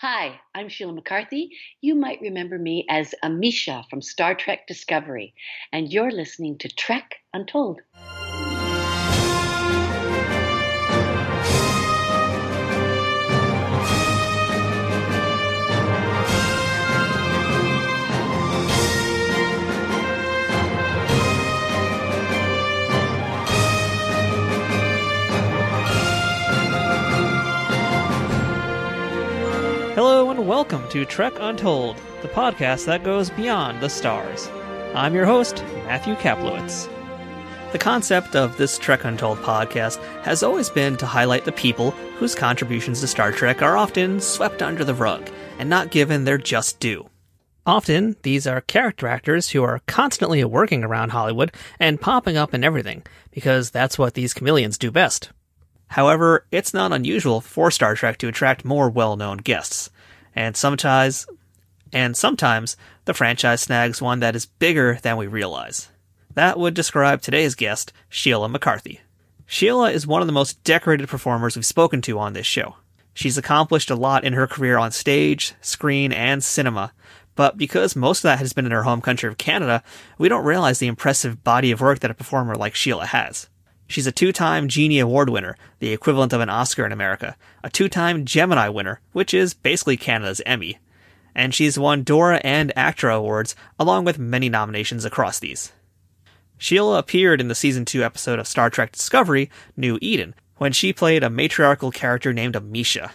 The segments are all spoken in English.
Hi, I'm Sheila McCarthy. You might remember me as Amesha from Star Trek Discovery, and you're listening to Trek Untold. And welcome to Trek Untold, the podcast that goes beyond the stars. I'm your host, Matthew Kaplowitz. The concept of this Trek Untold podcast has always been to highlight the people whose contributions to Star Trek are often swept under the rug and not given their just due. Often, these are character actors who are constantly working around Hollywood and popping up in everything, because that's what these chameleons do best. However, it's not unusual for Star Trek to attract more well-known guests, and sometimes and sometimes the franchise snags one that is bigger than we realize. That would describe today's guest, Sheila McCarthy. Sheila is one of the most decorated performers we've spoken to on this show. She's accomplished a lot in her career on stage, screen, and cinema, but because most of that has been in her home country of Canada, we don't realize the impressive body of work that a performer like Sheila has. She's a two-time Genie Award winner, the equivalent of an Oscar in America, a two-time Gemini winner, which is basically Canada's Emmy, and she's won Dora and ACTRA awards, along with many nominations across these. Sheila appeared in the season 2 episode of Star Trek Discovery, New Eden, when she played a matriarchal character named Amesha.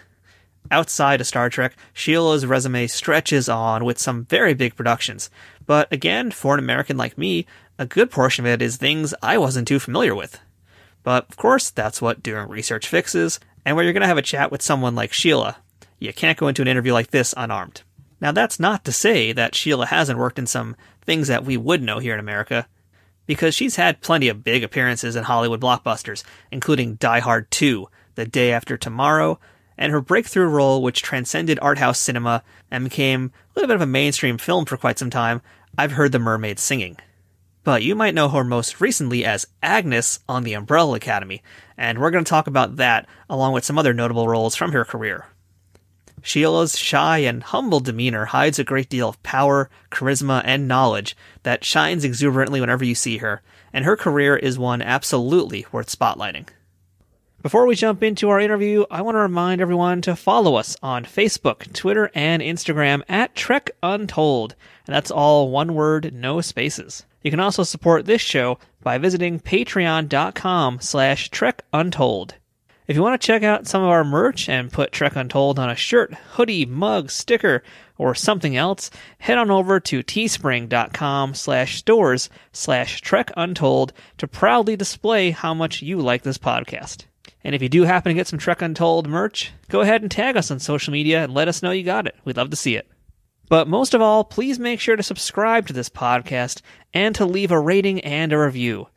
Outside of Star Trek, Sheila's resume stretches on with some very big productions, but again, for an American like me, a good portion of it is things I wasn't too familiar with. But of course, that's what doing research fixes, and where you're going to have a chat with someone like Sheila, you can't go into an interview like this unarmed. Now, that's not to say that Sheila hasn't worked in some things that we would know here in America, because she's had plenty of big appearances in Hollywood blockbusters, including Die Hard 2, The Day After Tomorrow, and her breakthrough role, which transcended art house cinema and became a little bit of a mainstream film for quite some time, I've Heard the Mermaids Singing but you might know her most recently as Agnes on The Umbrella Academy, and we're going to talk about that along with some other notable roles from her career. Sheila's shy and humble demeanor hides a great deal of power, charisma, and knowledge that shines exuberantly whenever you see her, and her career is one absolutely worth spotlighting. Before we jump into our interview, I want to remind everyone to follow us on Facebook, Twitter, and Instagram at Trek Untold, and that's all one word, no spaces. You can also support this show by visiting patreon.com slash Trek Untold. If you want to check out some of our merch and put Trek Untold on a shirt, hoodie, mug, sticker, or something else, head on over to teespring.com slash stores slash Trek Untold to proudly display how much you like this podcast. And if you do happen to get some Trek Untold merch, go ahead and tag us on social media and let us know you got it. We'd love to see it. But most of all, please make sure to subscribe to this podcast and to leave a rating and a review.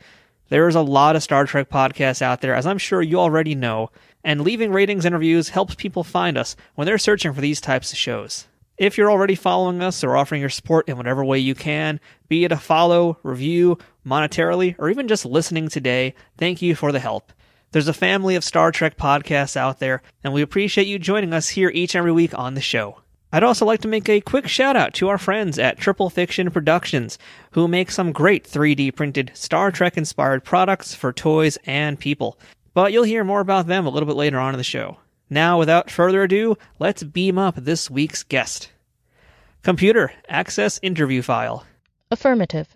There's a lot of Star Trek podcasts out there, as I'm sure you already know, and leaving ratings and reviews helps people find us when they're searching for these types of shows. If you're already following us or offering your support in whatever way you can, be it a follow, review, monetarily, or even just listening today, thank you for the help. There's a family of Star Trek podcasts out there, and we appreciate you joining us here each and every week on the show. I'd also like to make a quick shout out to our friends at Triple Fiction Productions, who make some great 3D printed Star Trek inspired products for toys and people. But you'll hear more about them a little bit later on in the show. Now, without further ado, let's beam up this week's guest. Computer, access interview file. Affirmative.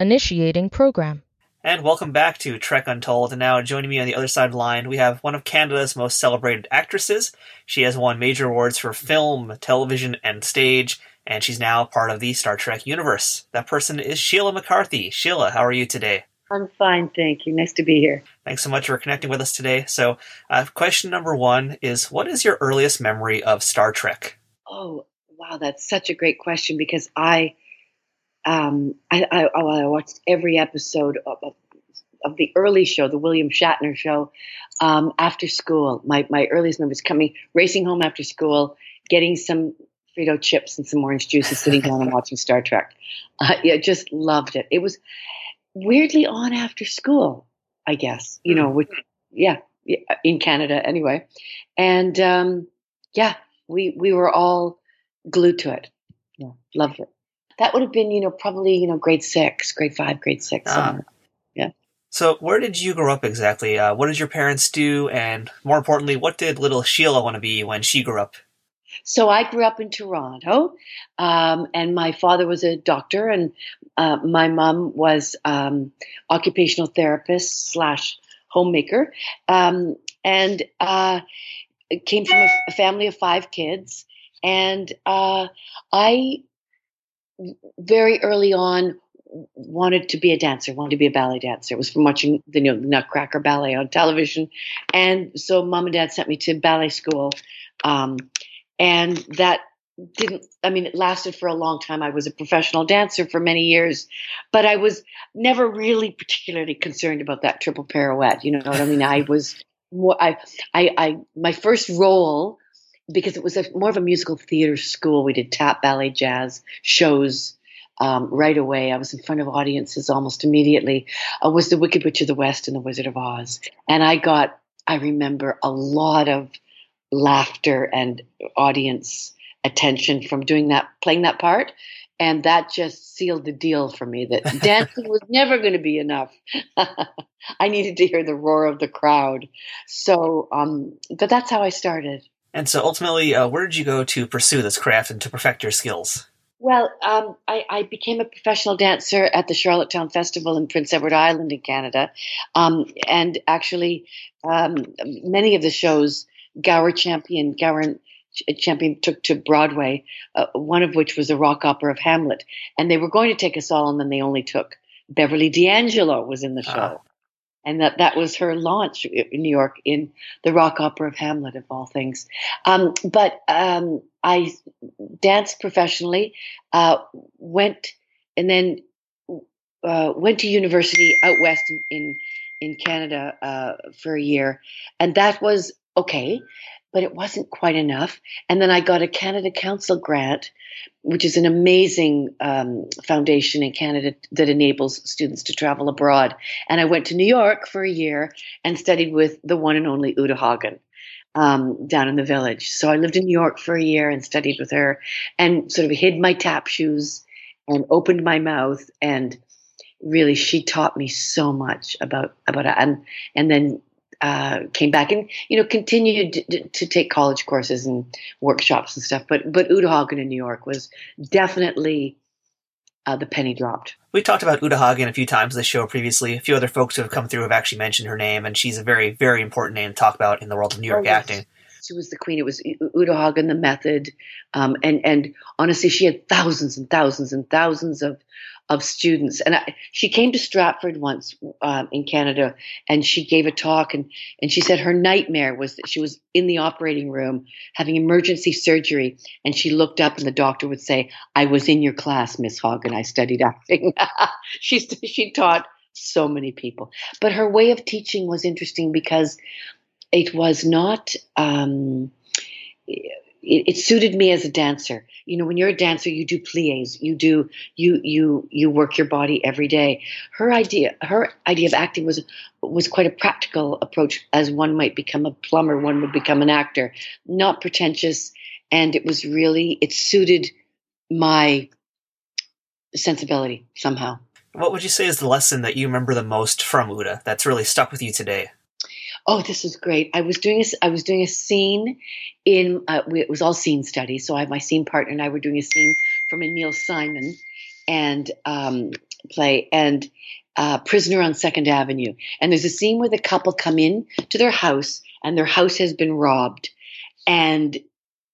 Initiating program. And welcome back to Trek Untold. And now joining me on the other side of the line, we have one of Canada's most celebrated actresses. She has won major awards for film, television, and stage, and she's now part of the Star Trek universe. That person is Sheila McCarthy. Sheila, how are you today? I'm fine, thank you. Nice to be here. Thanks so much for connecting with us today. So, uh, question number one is What is your earliest memory of Star Trek? Oh, wow, that's such a great question because I um, I, I, I, watched every episode of, of, the early show, the William Shatner show, um, after school. My, my earliest memories coming, racing home after school, getting some Frito chips and some orange juice and sitting down and watching Star Trek. Uh, yeah, just loved it. It was weirdly on after school, I guess, you know, which, yeah, in Canada anyway. And, um, yeah, we we were all glued to it. Yeah, loved it. That would have been, you know, probably you know grade six, grade five, grade six. Ah. Yeah. So, where did you grow up exactly? Uh, what did your parents do? And more importantly, what did little Sheila want to be when she grew up? So I grew up in Toronto, um, and my father was a doctor, and uh, my mom was um, occupational therapist slash homemaker, um, and uh, came from a, a family of five kids. And uh, I very early on wanted to be a dancer, wanted to be a ballet dancer. It was from watching the you know, Nutcracker Ballet on television, and so mom and dad sent me to ballet school, um, and that didn't. I mean, it lasted for a long time. I was a professional dancer for many years, but I was never really particularly concerned about that triple pirouette. You know what I mean? I was more. I, I, I my first role because it was a, more of a musical theater school. We did tap, ballet, jazz shows um, right away. I was in front of audiences almost immediately. Uh, was The Wicked Witch of the West and The Wizard of Oz. And I got, I remember, a lot of laughter and audience attention from doing that, playing that part. And that just sealed the deal for me that dancing was never going to be enough. I needed to hear the roar of the crowd. So, um, but that's how I started. And so ultimately, uh, where did you go to pursue this craft and to perfect your skills? Well, um, I, I, became a professional dancer at the Charlottetown Festival in Prince Edward Island in Canada. Um, and actually, um, many of the shows Gower Champion, Gower Champion took to Broadway, uh, one of which was the rock opera of Hamlet. And they were going to take us all, and then they only took Beverly D'Angelo was in the show. Ah and that that was her launch in New York in the rock opera of Hamlet, of all things. Um, but um, I danced professionally, uh, went and then uh, went to university out west in in, in Canada uh, for a year, and that was okay but it wasn't quite enough. And then I got a Canada Council grant, which is an amazing um, foundation in Canada that enables students to travel abroad. And I went to New York for a year and studied with the one and only Uta Hagen. Um, down in the village. So I lived in New York for a year and studied with her and sort of hid my tap shoes and opened my mouth and really she taught me so much about about and and then uh, came back and you know continued to, to, take college courses and workshops and stuff. But but Uta Hagen in New York was definitely uh, the penny dropped. We talked about Uta Hagen a few times the show previously. A few other folks who have come through have actually mentioned her name, and she's a very very important name to talk about in the world of New York oh, acting. She was the queen. It was Uta Hagen, the method, um, and and honestly, she had thousands and thousands and thousands of of students. And I, she came to Stratford once um, in Canada, and she gave a talk, and and she said her nightmare was that she was in the operating room having emergency surgery, and she looked up, and the doctor would say, "I was in your class, Miss Hagen. I studied acting." she she taught so many people, but her way of teaching was interesting because it was not. Um, it, it, suited me as a dancer. You know, when you're a dancer, you do plies, you do you you you work your body every day. Her idea, her idea of acting was was quite a practical approach, as one might become a plumber, one would become an actor, not pretentious, and it was really it suited my sensibility somehow. What would you say is the lesson that you remember the most from Uta that's really stuck with you today? Oh, this is great. I was doing a, I was doing a scene in, uh, it was all scene studies. So I, have my scene partner and I were doing a scene from a Neil Simon and um, play and uh, Prisoner on Second Avenue. And there's a scene where the couple come in to their house and their house has been robbed. And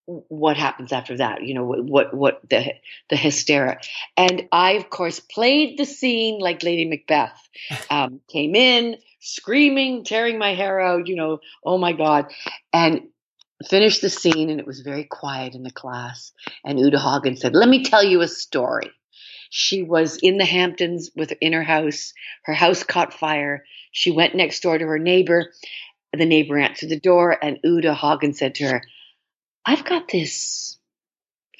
what happens after that you know what what the the hysteria and i of course played the scene like lady macbeth um, came in screaming tearing my hair out you know oh my god. And finished the scene and it was very quiet in the class. And uta hagen said let me tell you a story. She was in the hamptons with in her house. Her house caught fire. She went next door to her neighbor. The neighbor answered the door and uta hagen said to her I've got this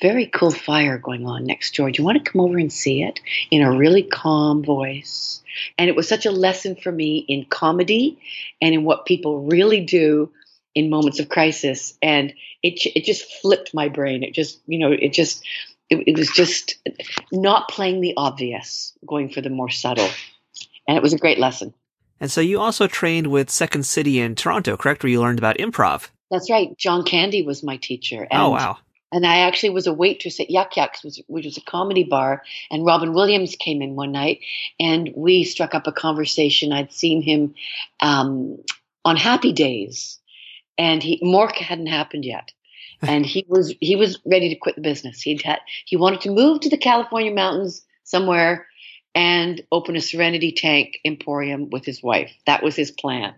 very cool fire going on next door. Do you want to come over and see it in a really calm voice? And it was such a lesson for me in comedy and in what people really do in moments of crisis, and it it just flipped my brain. It just you know it just it, it was just not playing the obvious, going for the more subtle, and it was a great lesson. And so you also trained with Second City in Toronto, correct? Where you learned about improv. That's right. John Candy was my teacher. Oh, and, oh wow! And I actually was a waitress at Yuk Yuk's, which was a comedy bar. And Robin Williams came in one night, and we struck up a conversation. I'd seen him um, on Happy Days, and he Mork hadn't happened yet, and he was he was ready to quit the business. He'd had he wanted to move to the California mountains somewhere and open a Serenity Tank Emporium with his wife. That was his plan.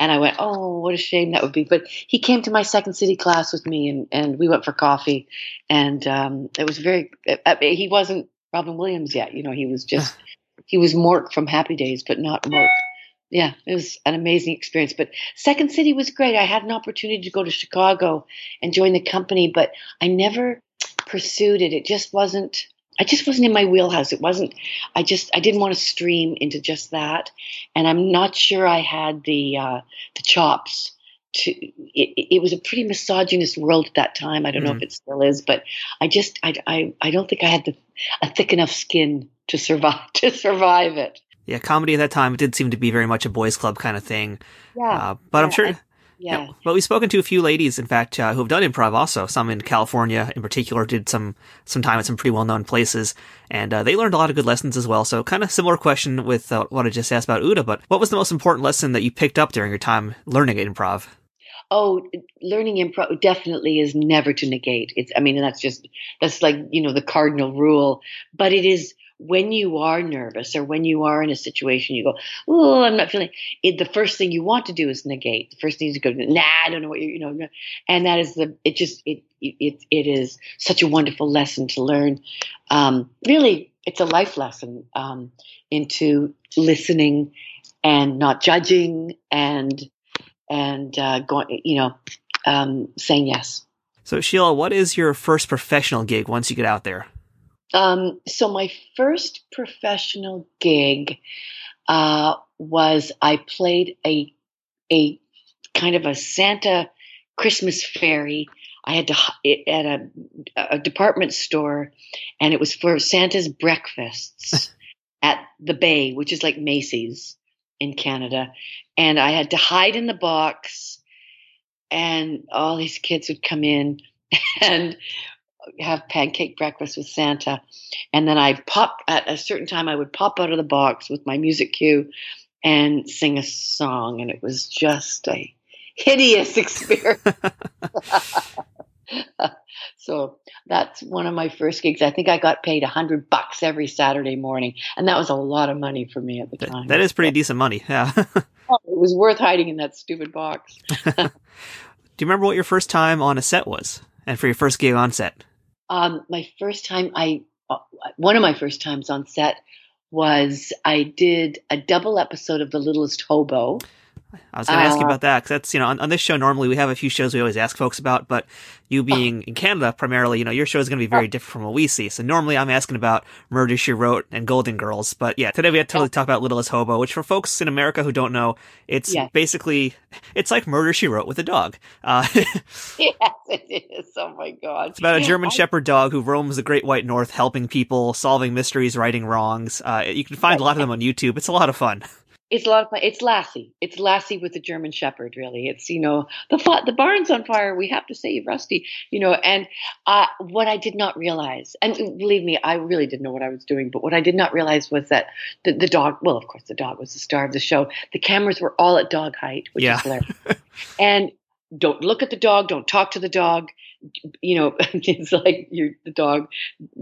And I went, oh, what a shame that would be. But he came to my second city class with me, and, and we went for coffee. And um, it was very. I mean, he wasn't Robin Williams yet. You know, he was just he was Mork from Happy Days, but not Mork. Yeah, it was an amazing experience. But Second City was great. I had an opportunity to go to Chicago and join the company, but I never pursued it. It just wasn't I just wasn't in my wheelhouse. It wasn't. I just I didn't want to stream into just that, and I'm not sure I had the uh, the chops. To it, it was a pretty misogynist world at that time. I don't mm know if mm-hmm. it still is, but I just I, I I don't think I had the a thick enough skin to survive to survive it. Yeah, comedy at that time it did seem to be very much a boys' club kind of thing. Yeah, uh, but yeah, I'm sure. Yeah. yeah. But we've spoken to a few ladies, in fact, uh, who have done improv also. Some in California in particular did some, some time at some pretty well known places. And uh, they learned a lot of good lessons as well. So kind of similar question with uh, what I just asked about Uta, but what was the most important lesson that you picked up during your time learning improv? Oh, learning improv definitely is never to negate. It's, I mean, that's just, that's like, you know, the cardinal rule, but it is when you are nervous or when you are in a situation, you go, "Oh, I'm not feeling." It, the first thing you want to do is negate. The first thing is to go, "Nah, I don't know what you you know," and that is the. It just it it it is such a wonderful lesson to learn. Um, really, it's a life lesson um, into listening and not judging and and uh, going, you know, um, saying yes. So Sheila, what is your first professional gig once you get out there? Um, so my first professional gig uh, was I played a a kind of a Santa Christmas fairy. I had to at a, a department store, and it was for Santa's breakfasts at the Bay, which is like Macy's in Canada. And I had to hide in the box, and all these kids would come in, and have pancake breakfast with Santa. And then I pop at a certain time, I would pop out of the box with my music cue and sing a song. And it was just a hideous experience. so that's one of my first gigs. I think I got paid a hundred bucks every Saturday morning, and that was a lot of money for me at the time. that is pretty decent money. Yeah, oh, it was worth hiding in that stupid box. Do you remember what your first time on a set was, and for your first gig on set? Um, my first time, I uh, one of my first times on set was I did a double episode of The Littlest Hobo. I was going to uh, ask you uh, about that because that's you know on, on, this show normally we have a few shows we always ask folks about, but you being in Canada primarily, you know your show is going to be very different from what we see. So normally I'm asking about Murder She Wrote and Golden Girls, but yeah, today we had to totally talk about Littlest Hobo, which for folks in America who don't know, it's basically it's like Murder She Wrote with a dog. Uh, yes, it is. Oh my god! It's about a German Shepherd dog who roams the Great White North, helping people, solving mysteries, righting wrongs. Uh, you can find a lot of them on YouTube. It's a lot of fun it's a lot of fun. It's Lassie. It's Lassie with a German Shepherd. Really, it's you know the the barn's on fire. We have to save Rusty. You know, and uh, what I did not realize, and believe me, I really didn't know what I was doing. But what I did not realize was that the, the dog. Well, of course, the dog was the star of the show. The cameras were all at dog height, which yeah. is hilarious. and don't look at the dog. Don't talk to the dog you know, it's like you're the dog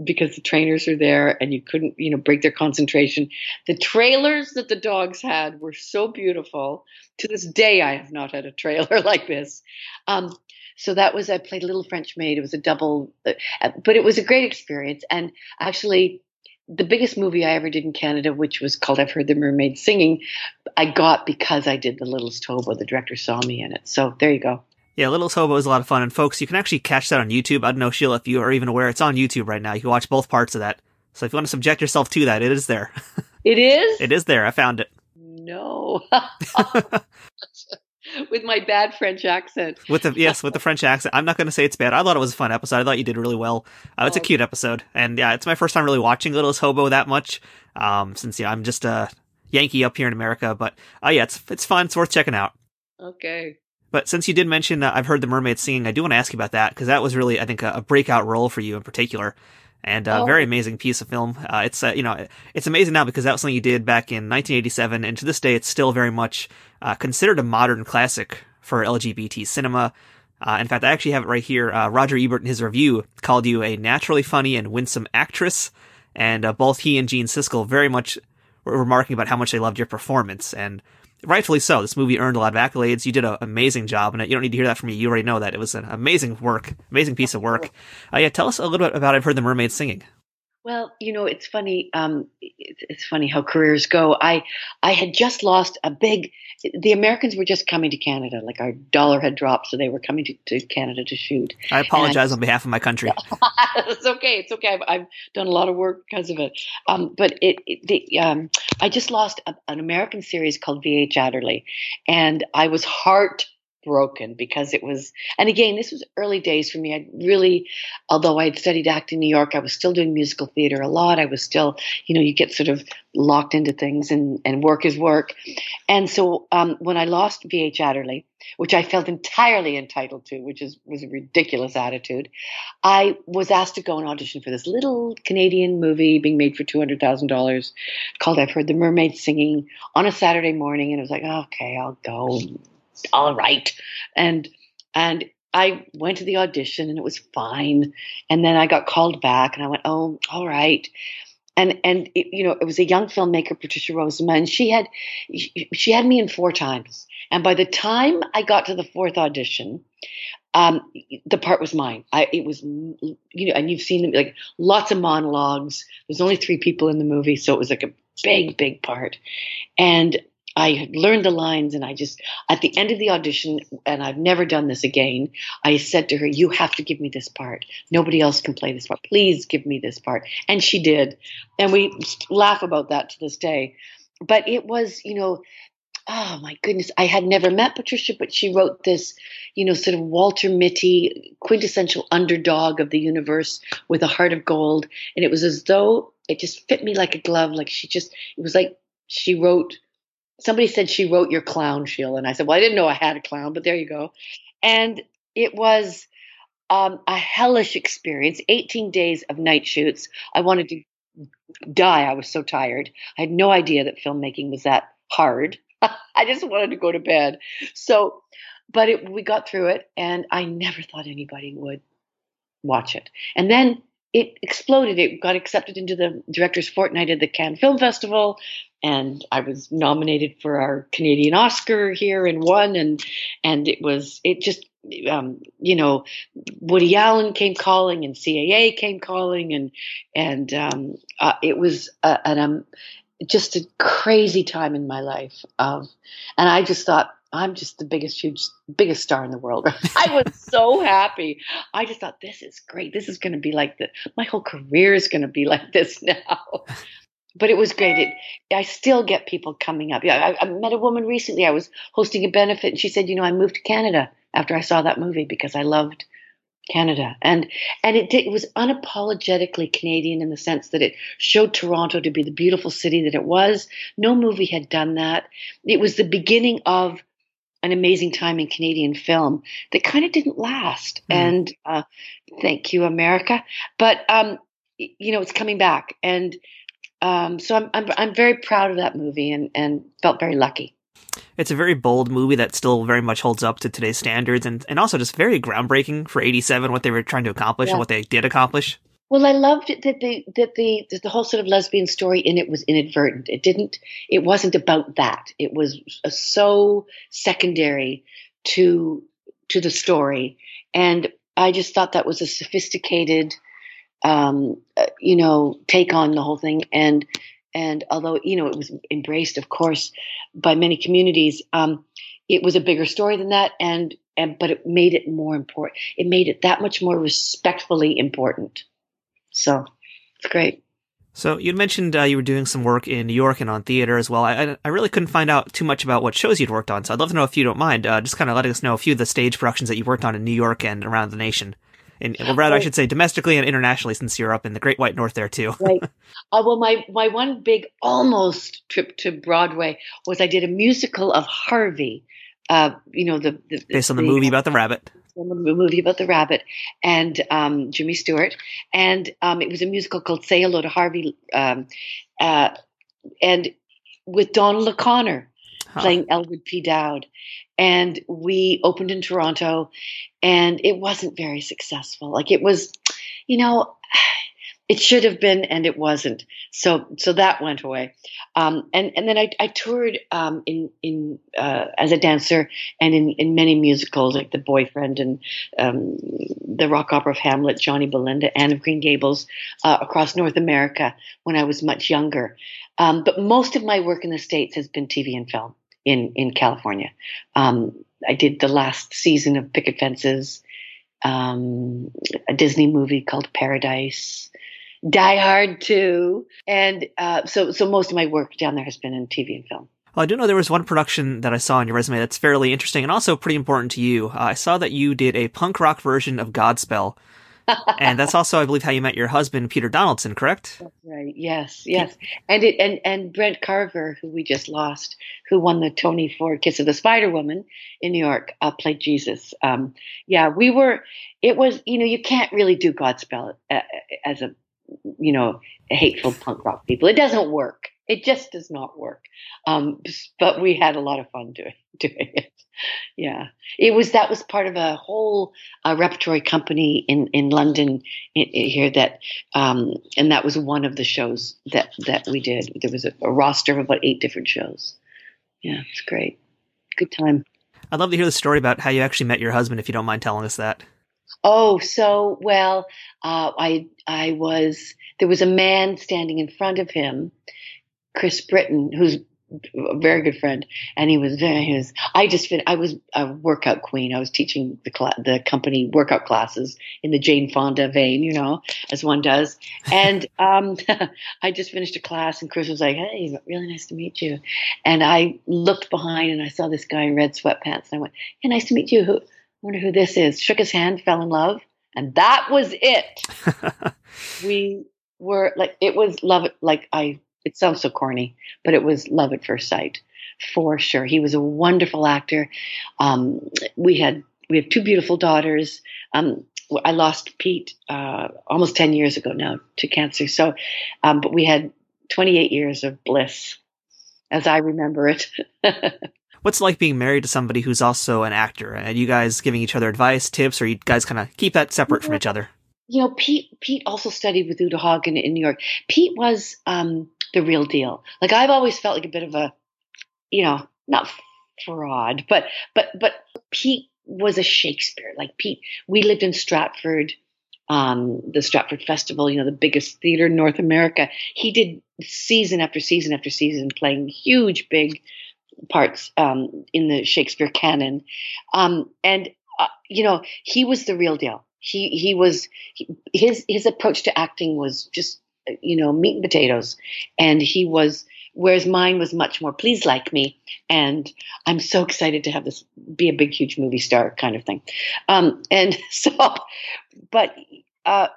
because the trainers are there and you couldn't, you know, break their concentration. The trailers that the dogs had were so beautiful. To this day, I have not had a trailer like this. Um, so that was, I played Little French Maid. It was a double, uh, but it was a great experience. And actually, the biggest movie I ever did in Canada, which was called I've Heard the Mermaids Singing, I got because I did The Littlest Hobo. The director saw me in it. So there you go. Yeah, Little Hobo is a lot of fun, and folks, you can actually catch that on YouTube. I don't know, Sheila, if you are even aware, it's on YouTube right now. You can watch both parts of that. So if you want to subject yourself to that, it is there. It is. it is there. I found it. No. with my bad French accent. With the yes, with the French accent. I'm not going to say it's bad. I thought it was a fun episode. I thought you did really well. Uh, it's oh. a cute episode, and yeah, it's my first time really watching Littlest Hobo that much. Um, since yeah, I'm just a Yankee up here in America, but uh, yeah, it's it's fun. It's worth checking out. Okay. But since you did mention uh, I've heard the mermaids singing, I do want to ask you about that because that was really, I think, a, a, breakout role for you in particular, and a oh. very amazing piece of film. Uh, it's uh, you know it's amazing now because that was something you did back in 1987, and to this day, it's still very much uh, considered a modern classic for LGBT cinema. Uh, in fact, I actually have it right here. Uh, Roger Ebert, in his review, called you a naturally funny and winsome actress, and both he and Gene Siskel very much were remarking about how much they loved your performance and rightfully so. This movie earned a lot of accolades. You did an amazing job, and it you don't need to hear that from me. You already know that it was an amazing work, amazing piece of work. Uh, yeah, tell us a little bit about. I've heard the mermaids singing. Well, you know, it's funny. Um, it's, it's funny how careers go. I I had just lost a big. The Americans were just coming to Canada. Like our dollar had dropped, so they were coming to, to Canada to shoot. I apologize I, on behalf of my country. it's okay. It's okay. I've, I've, done a lot of work because of it. Um, but it, it the, um, I just lost a, an American series called V.H. Adderley, and I was heart broken because it was and again this was early days for me. I really although i had studied acting in new york i was still doing musical theater a lot. I was still you know you get sort of locked into things and and work is work. And so um, when i lost vh adderley which i felt entirely entitled to which is was a ridiculous attitude i was asked to go and audition for this little canadian movie being made for $200000 called i've heard the mermaids singing on a saturday morning. And i was like okay i'll go all right. And and I went to the audition and it was fine. And then I got called back and I went, oh, all right. And and it, you know it was a young filmmaker, Patricia Rozema, and she had she had me in four times. And by the time I got to the fourth audition, um, the part was mine. I, it was, you know, and you've seen like lots of monologues. There's only three people in the movie, so it was like a big, big part. And I had learned the lines and I just, at the end of the audition, and I've never done this again, I said to her, You have to give me this part. Nobody else can play this part. Please give me this part. And she did. And we laugh about that to this day. But it was, you know, oh my goodness, I had never met Patricia, but she wrote this, you know, sort of Walter Mitty, quintessential underdog of the universe with a heart of gold. And it was as though it just fit me like a glove. Like she just, it was like she wrote somebody said she wrote your clown, Sheila. And I said, well, I didn't know I had a clown, but there you go. And it was um, a hellish experience 18 days of night shoots. I wanted to die. I was so tired. I had no idea that filmmaking was that hard. I just wanted to go to bed. So, but it, we got through it, and I never thought anybody would watch it. And then it exploded. It got accepted into the director's fortnight at the Cannes Film Festival and I was nominated for our Canadian Oscar here and won, and and it was it just um, you know Woody Allen came calling and CAA came calling and and um, uh, it was a, an um, just a crazy time in my life of, and I just thought I'm just the biggest, huge, biggest star in the world. I was so happy. I just thought this is great. This is going to be like the my whole career is going to be like this now but it was great. It, I still get people coming up. Yeah, I, I, met a woman recently. I was hosting a benefit, and she said, "You know, I moved to Canada after I saw that movie because I loved Canada." And and it, it was unapologetically Canadian in the sense that it showed Toronto to be the beautiful city that it was. No movie had done that. It was the beginning of an amazing time in Canadian film that kind of didn't last. Mm. And uh, thank you, America. But um, you know, it's coming back and um, so I'm, I'm I'm very proud of that movie and and felt very lucky. It's a very bold movie that still very much holds up to today's standards and, and also just very groundbreaking for 87 what they were trying to accomplish yeah. and what they did accomplish. Well, I loved it that the that the that the whole sort of lesbian story in it was inadvertent. It didn't. It wasn't about that. It was so secondary to to the story, and I just thought that was a sophisticated um, uh, you know, take on the whole thing. And and although you know it was embraced, of course, by many communities, um, it was a bigger story than that. And and but it made it more important. It made it that much more respectfully important. So it's great. So you mentioned uh, you were doing some work in New York and on theater as well. I, I really couldn't find out too much about what shows you'd worked on, so I'd love to know if you don't mind, uh, just kind of letting us know a few of the stage productions that you worked on in New York and around the nation. And well, rather, I should say domestically and internationally, since you're up in the Great White North there too. right. Uh, well, my my one big almost trip to Broadway was I did a musical of Harvey. Uh, you know the, the based on the, the movie about the rabbit the movie about the rabbit and um, Jimmy Stewart, and um, it was a musical called "Say Hello to Harvey," um, uh, and with Donald O'Connor huh. playing Elwood P. Dowd, and we opened in Toronto, and it wasn't very successful. Like it was, you know, it should have been and it wasn't so so that went away um, and and then I, I toured um, in in uh, as a dancer and in, in many musicals like The Boyfriend and um, the rock opera of Hamlet, Johnny Belinda, Anne of Green Gables uh, across North America when I was much younger. Um, but most of my work in the states has been TV and film in in California. Um, I did the last season of Picket Fences, um, a Disney movie called Paradise. Die Hard 2. And uh, so, so most of my work down there has been in TV and film. Well, I do know there was one production that I saw on your resume that's fairly interesting and also pretty important to you. Uh, I saw that you did a punk rock version of Godspell. and that's also, I believe, how you met your husband, Peter Donaldson, correct? That's right. Yes, yes. And it and and Brent Carver, who we just lost, who won the Tony for Kiss of the Spider Woman in New York, uh, played Jesus. Um, yeah, we were. It was, you know, you can't really do Godspell uh, as a you know, hateful punk rock people. It doesn't work. It just does not work. Um, but we had a lot of fun doing doing it. Yeah, it was that was part of a whole uh, repertory company in in London in, in here that, um, and that was one of the shows that that we did. There was a, a roster of about eight different shows. Yeah, it's great. Good time. I'd love to hear the story about how you actually met your husband, if you don't mind telling us that. Oh, so well, uh, I I was there was a man standing in front of him, Chris Britton, who's a very good friend, and he was very he was. I just fin- I was a workout queen. I was teaching the cl- the company workout classes in the Jane Fonda vein, you know, as one does. And um, I just finished a class, and Chris was like, "Hey, really nice to meet you." And I looked behind, and I saw this guy in red sweatpants, and I went, "Hey, nice to meet you. Who?" Wonder who this is. Shook his hand, fell in love, and that was it. we were like, it was love. Like I. It sounds so corny, but it was love at first sight, for sure. He was a wonderful actor. Um, we had we have two beautiful daughters. Um, I lost Pete uh, almost ten years ago now to cancer. So, um, but we had 28 years of bliss, as I remember it. what's it like being married to somebody who's also an actor? And you guys giving each other advice, tips, or you guys kind of keep that separate from each other? You know, Pete Pete also studied with Uta Hagen in New York. Pete was um, the real deal. Like I've always felt like a bit of a, you know, not fraud, but but but Pete was a Shakespeare. Like Pete, we lived in Stratford. Um, the Stratford Festival, you know, the biggest theater in North America. He did season after season after season playing huge, big parts um, in the Shakespeare canon, um, and uh, you know he was the real deal. He he was he, his his approach to acting was just you know meat and potatoes, and he was whereas mine was much more please like me and i'm so excited to have this be a big huge movie star kind of thing. Um, and so but uh,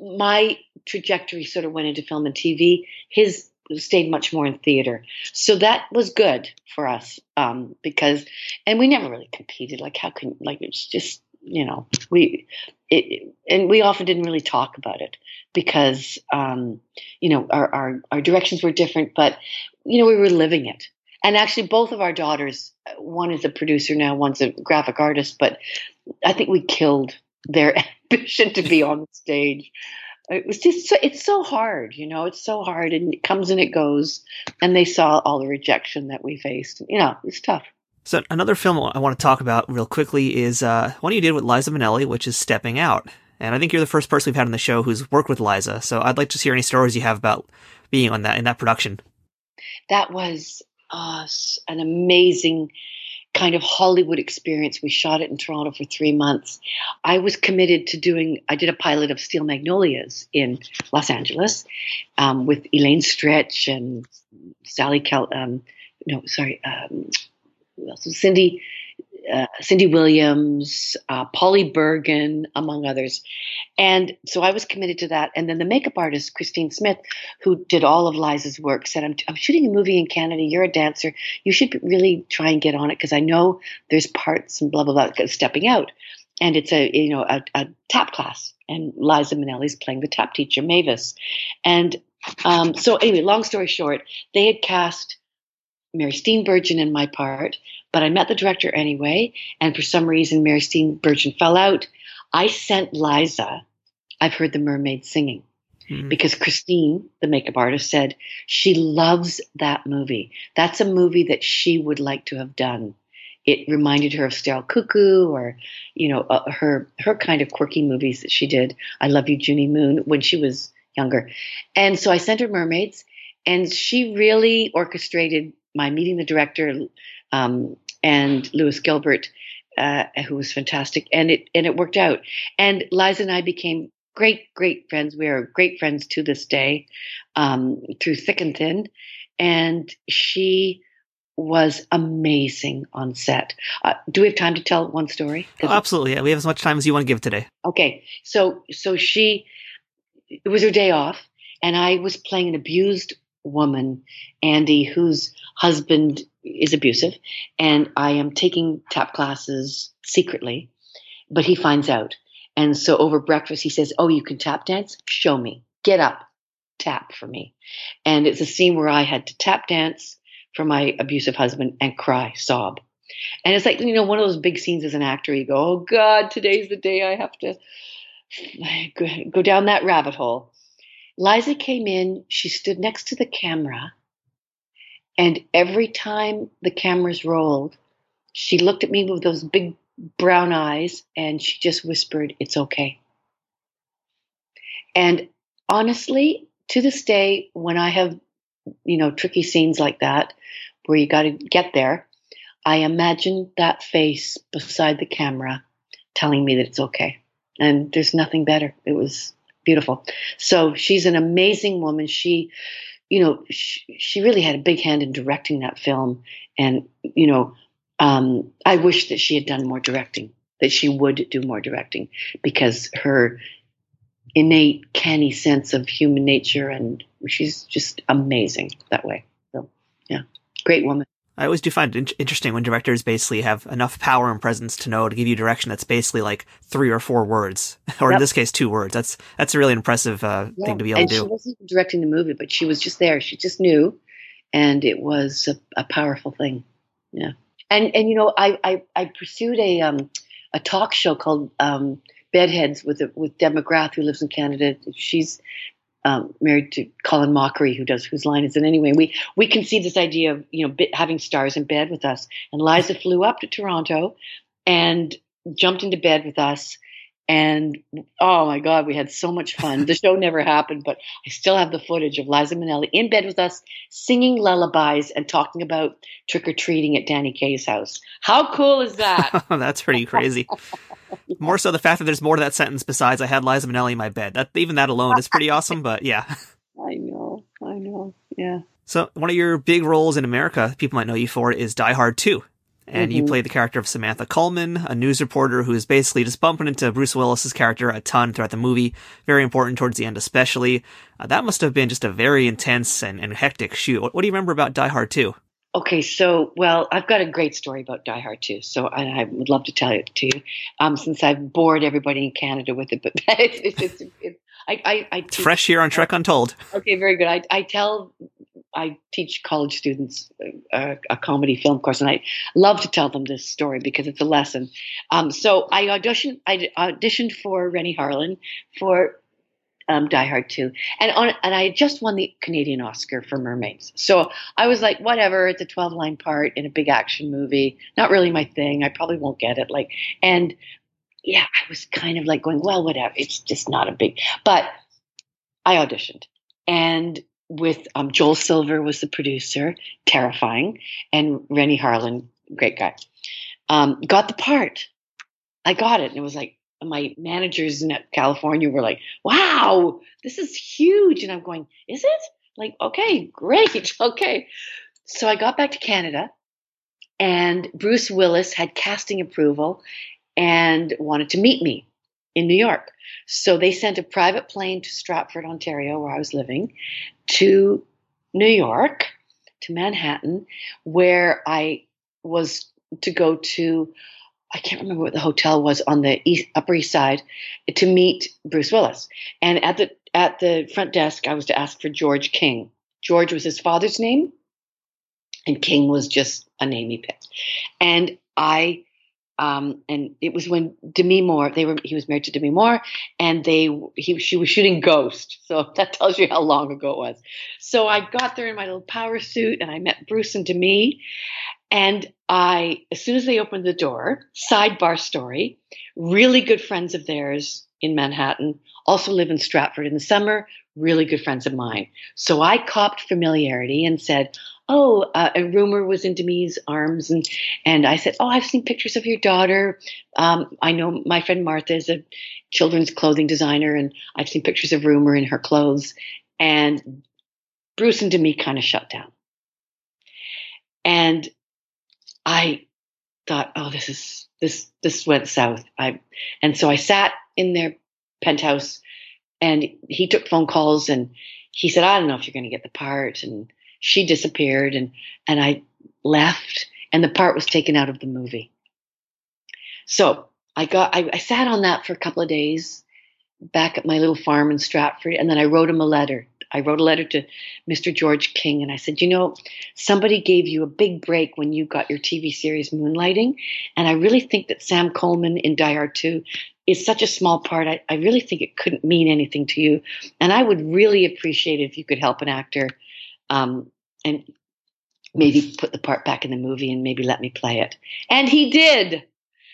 my trajectory sort of went into film and tv his stayed much more in theater. So that was good for us um, because, and we never really competed. Like, how can, like, it's just, you know, we, it, and we often didn't really talk about it because, um, you know, our, our, our directions were different, but, you know, we were living it. And actually, both of our daughters, one is a producer now, one's a graphic artist, but I think we killed their ambition to be on the stage it was just so, it's so hard you know it's so hard. And it comes and it goes. And they saw all the rejection that we faced. You know it's tough. So another film i want to talk about real quickly is uh, one you did with liza minnelli which is stepping out. And i think you're the first person we've had on the show who's worked with liza. So i'd like to hear any stories you have about being on that in that production. That was uh, an amazing kind of Hollywood experience. We shot it in Toronto for three months. I was committed to doing, I did a pilot of Steel Magnolias in Los Angeles um, with Elaine Stritch and Sally Kel, um, no, sorry, um, Cindy uh, Cindy Williams, uh, Polly Bergen, among others. And so I was committed to that. And then the makeup artist, Christine Smith, who did all of Liza's work, said, I'm, I'm shooting a movie in Canada. You're a dancer. You should really try and get on it because I know there's parts and blah, blah, blah, stepping out. And it's a, you know, a, a tap class. And Liza Minnelli's playing the tap teacher, Mavis. And um, so anyway, long story short, they had cast Mary Steenburgen in my part, but I met the director anyway. And for some reason, Mary Steenburgen fell out. I sent Liza, I've heard the mermaids singing. Mm-hmm. Because Christine, the makeup artist, said she loves that movie. That's a movie that she would like to have done. It reminded her of Sterile Cuckoo, or you know, uh, her her kind of quirky movies that she did. I Love You, Junie Moon, when she was younger. And so I sent her Mermaids, and she really orchestrated my meeting the director um, and Lewis Gilbert, uh, who was fantastic, and it and it worked out. And Liza and I became great great friends. We are great friends to this day um, through thick and thin. And she was amazing on set. Uh, do we have time to tell one story? Oh, absolutely. Yeah. We have as much time as you want to give today. Okay. So so she it was her day off and I was playing an abused woman, Andy, whose husband is abusive, and I am taking tap classes secretly, but he finds out. And so over breakfast, he says, Oh, you can tap dance? Show me. Get up, tap for me. And it's a scene where I had to tap dance for my abusive husband and cry, sob. And it's like, you know, one of those big scenes as an actor, you go, Oh God, today's the day I have to go down that rabbit hole. Liza came in, she stood next to the camera, and every time the cameras rolled, she looked at me with those big brown eyes and she just whispered, It's okay. And honestly, to this day, when I have, you know, tricky scenes like that, where you got to get there, I imagine that face beside the camera telling me that it's okay. And there's nothing better. It was beautiful. So she's an amazing woman. She, you know, she, she really had a big hand in directing that film. And, you know, um, I wish that she had done more directing, that she would do more directing because her innate, canny sense of human nature and she's just amazing that way. So, yeah, great woman. I always do find it interesting when directors basically have enough power and presence to know to give you direction that's basically like three or four words, or yep. in this case, two words. That's that's a really impressive uh, yeah. thing to be able and to do. She wasn't even directing the movie, but she was just there. She just knew, and it was a, a powerful thing. Yeah, and and you know, I I, I pursued a um a talk show called um, Bedheads with with Deb McGrath, who lives in Canada. She's um, married to Colin Mochrie, who does Whose Line Is It Anyway? We we conceived this idea of you know having stars in bed with us, and Liza flew up to Toronto and jumped into bed with us. And oh my God, we had so much fun. The show never happened, but I still have the footage of Liza Minnelli in bed with us, singing lullabies and talking about trick or treating at Danny Kaye's house. How cool is that? That's pretty crazy. More so the fact that there's more to that sentence besides I had Liza Minnelli in my bed. That even that alone is pretty awesome, but yeah. I know. I know. Yeah. So one of your big roles in America, people might know you for, is Die Hard 2. And mm-hmm. you play the character of Samantha Coleman, a news reporter who is basically just bumping into Bruce Willis's character a ton throughout the movie. Very important towards the end, especially. Uh, that must have been just a very intense and, and hectic shoot. What, what do you remember about Die Hard 2? Okay, so well, I've got a great story about Die Hard 2, So I, I would love to tell it to you, um, since I've bored everybody in Canada with it. But it's, it's, it's, it's I, I, fresh here on Trek Untold. Okay, very good. I, I tell, I teach college students a, a, comedy film course, and I love to tell them this story because it's a lesson. Um, so I auditioned, I auditioned for Renny Harlin for um, Die Hard 2. And on, and I just won the Canadian Oscar for Mermaids. So I was like, whatever, it's a 12 line part in a big action movie. Not really my thing. I probably won't get it. Like, and yeah, I was kind of like going, well, whatever. It's just not a big, but I auditioned. And with um, Joel Silver was the producer, terrifying, and Renny Harlin great guy. Um, got the part. I got it, and it was like my managers in California were like, "Wow, this is huge," and I'm going, "Is it?" Like, okay, great, okay. So I got back to Canada, and Bruce Willis had casting approval and wanted to meet me in New York. So they sent a private plane to Stratford, Ontario, where I was living, to New York, to Manhattan, where I was to go to. I can't remember what the hotel was on the east, Upper East Side to meet Bruce Willis. And at the at the front desk, I was to ask for George King. George was his father's name, and King was just a name he picked. And I um, and it was when Demi Moore, they were, he was married to Demi Moore and they, he, she was shooting Ghost. So that tells you how long ago it was. So I got there in my little power suit and I met Bruce and Demi. And I, as soon as they opened the door, sidebar story, really good friends of theirs in Manhattan also live in Stratford in the summer, really good friends of mine. So I copped familiarity and said, oh, uh, a Rumer was in Demi's arms, and and I said, oh, I've seen pictures of your daughter. Um, I know my friend Martha is a children's clothing designer, and I've seen pictures of Rumer in her clothes. And Bruce and Demi kind of shut down, and I thought, oh, this is this this went south. I and so I sat in their penthouse, and he took phone calls, and he said, I don't know if you're going to get the part, and she disappeared and and I left and the part was taken out of the movie. So I got I, I sat on that for a couple of days back at my little farm in Stratford and then I wrote him a letter. I wrote a letter to Mr. George King and I said, you know, somebody gave you a big break when you got your TV series Moonlighting. And I really think that Sam Coleman in Die Hard 2 is such a small part. I, I really think it couldn't mean anything to you. And I would really appreciate it if you could help an actor um, and maybe put the part back in the movie and maybe let me play it. And he did.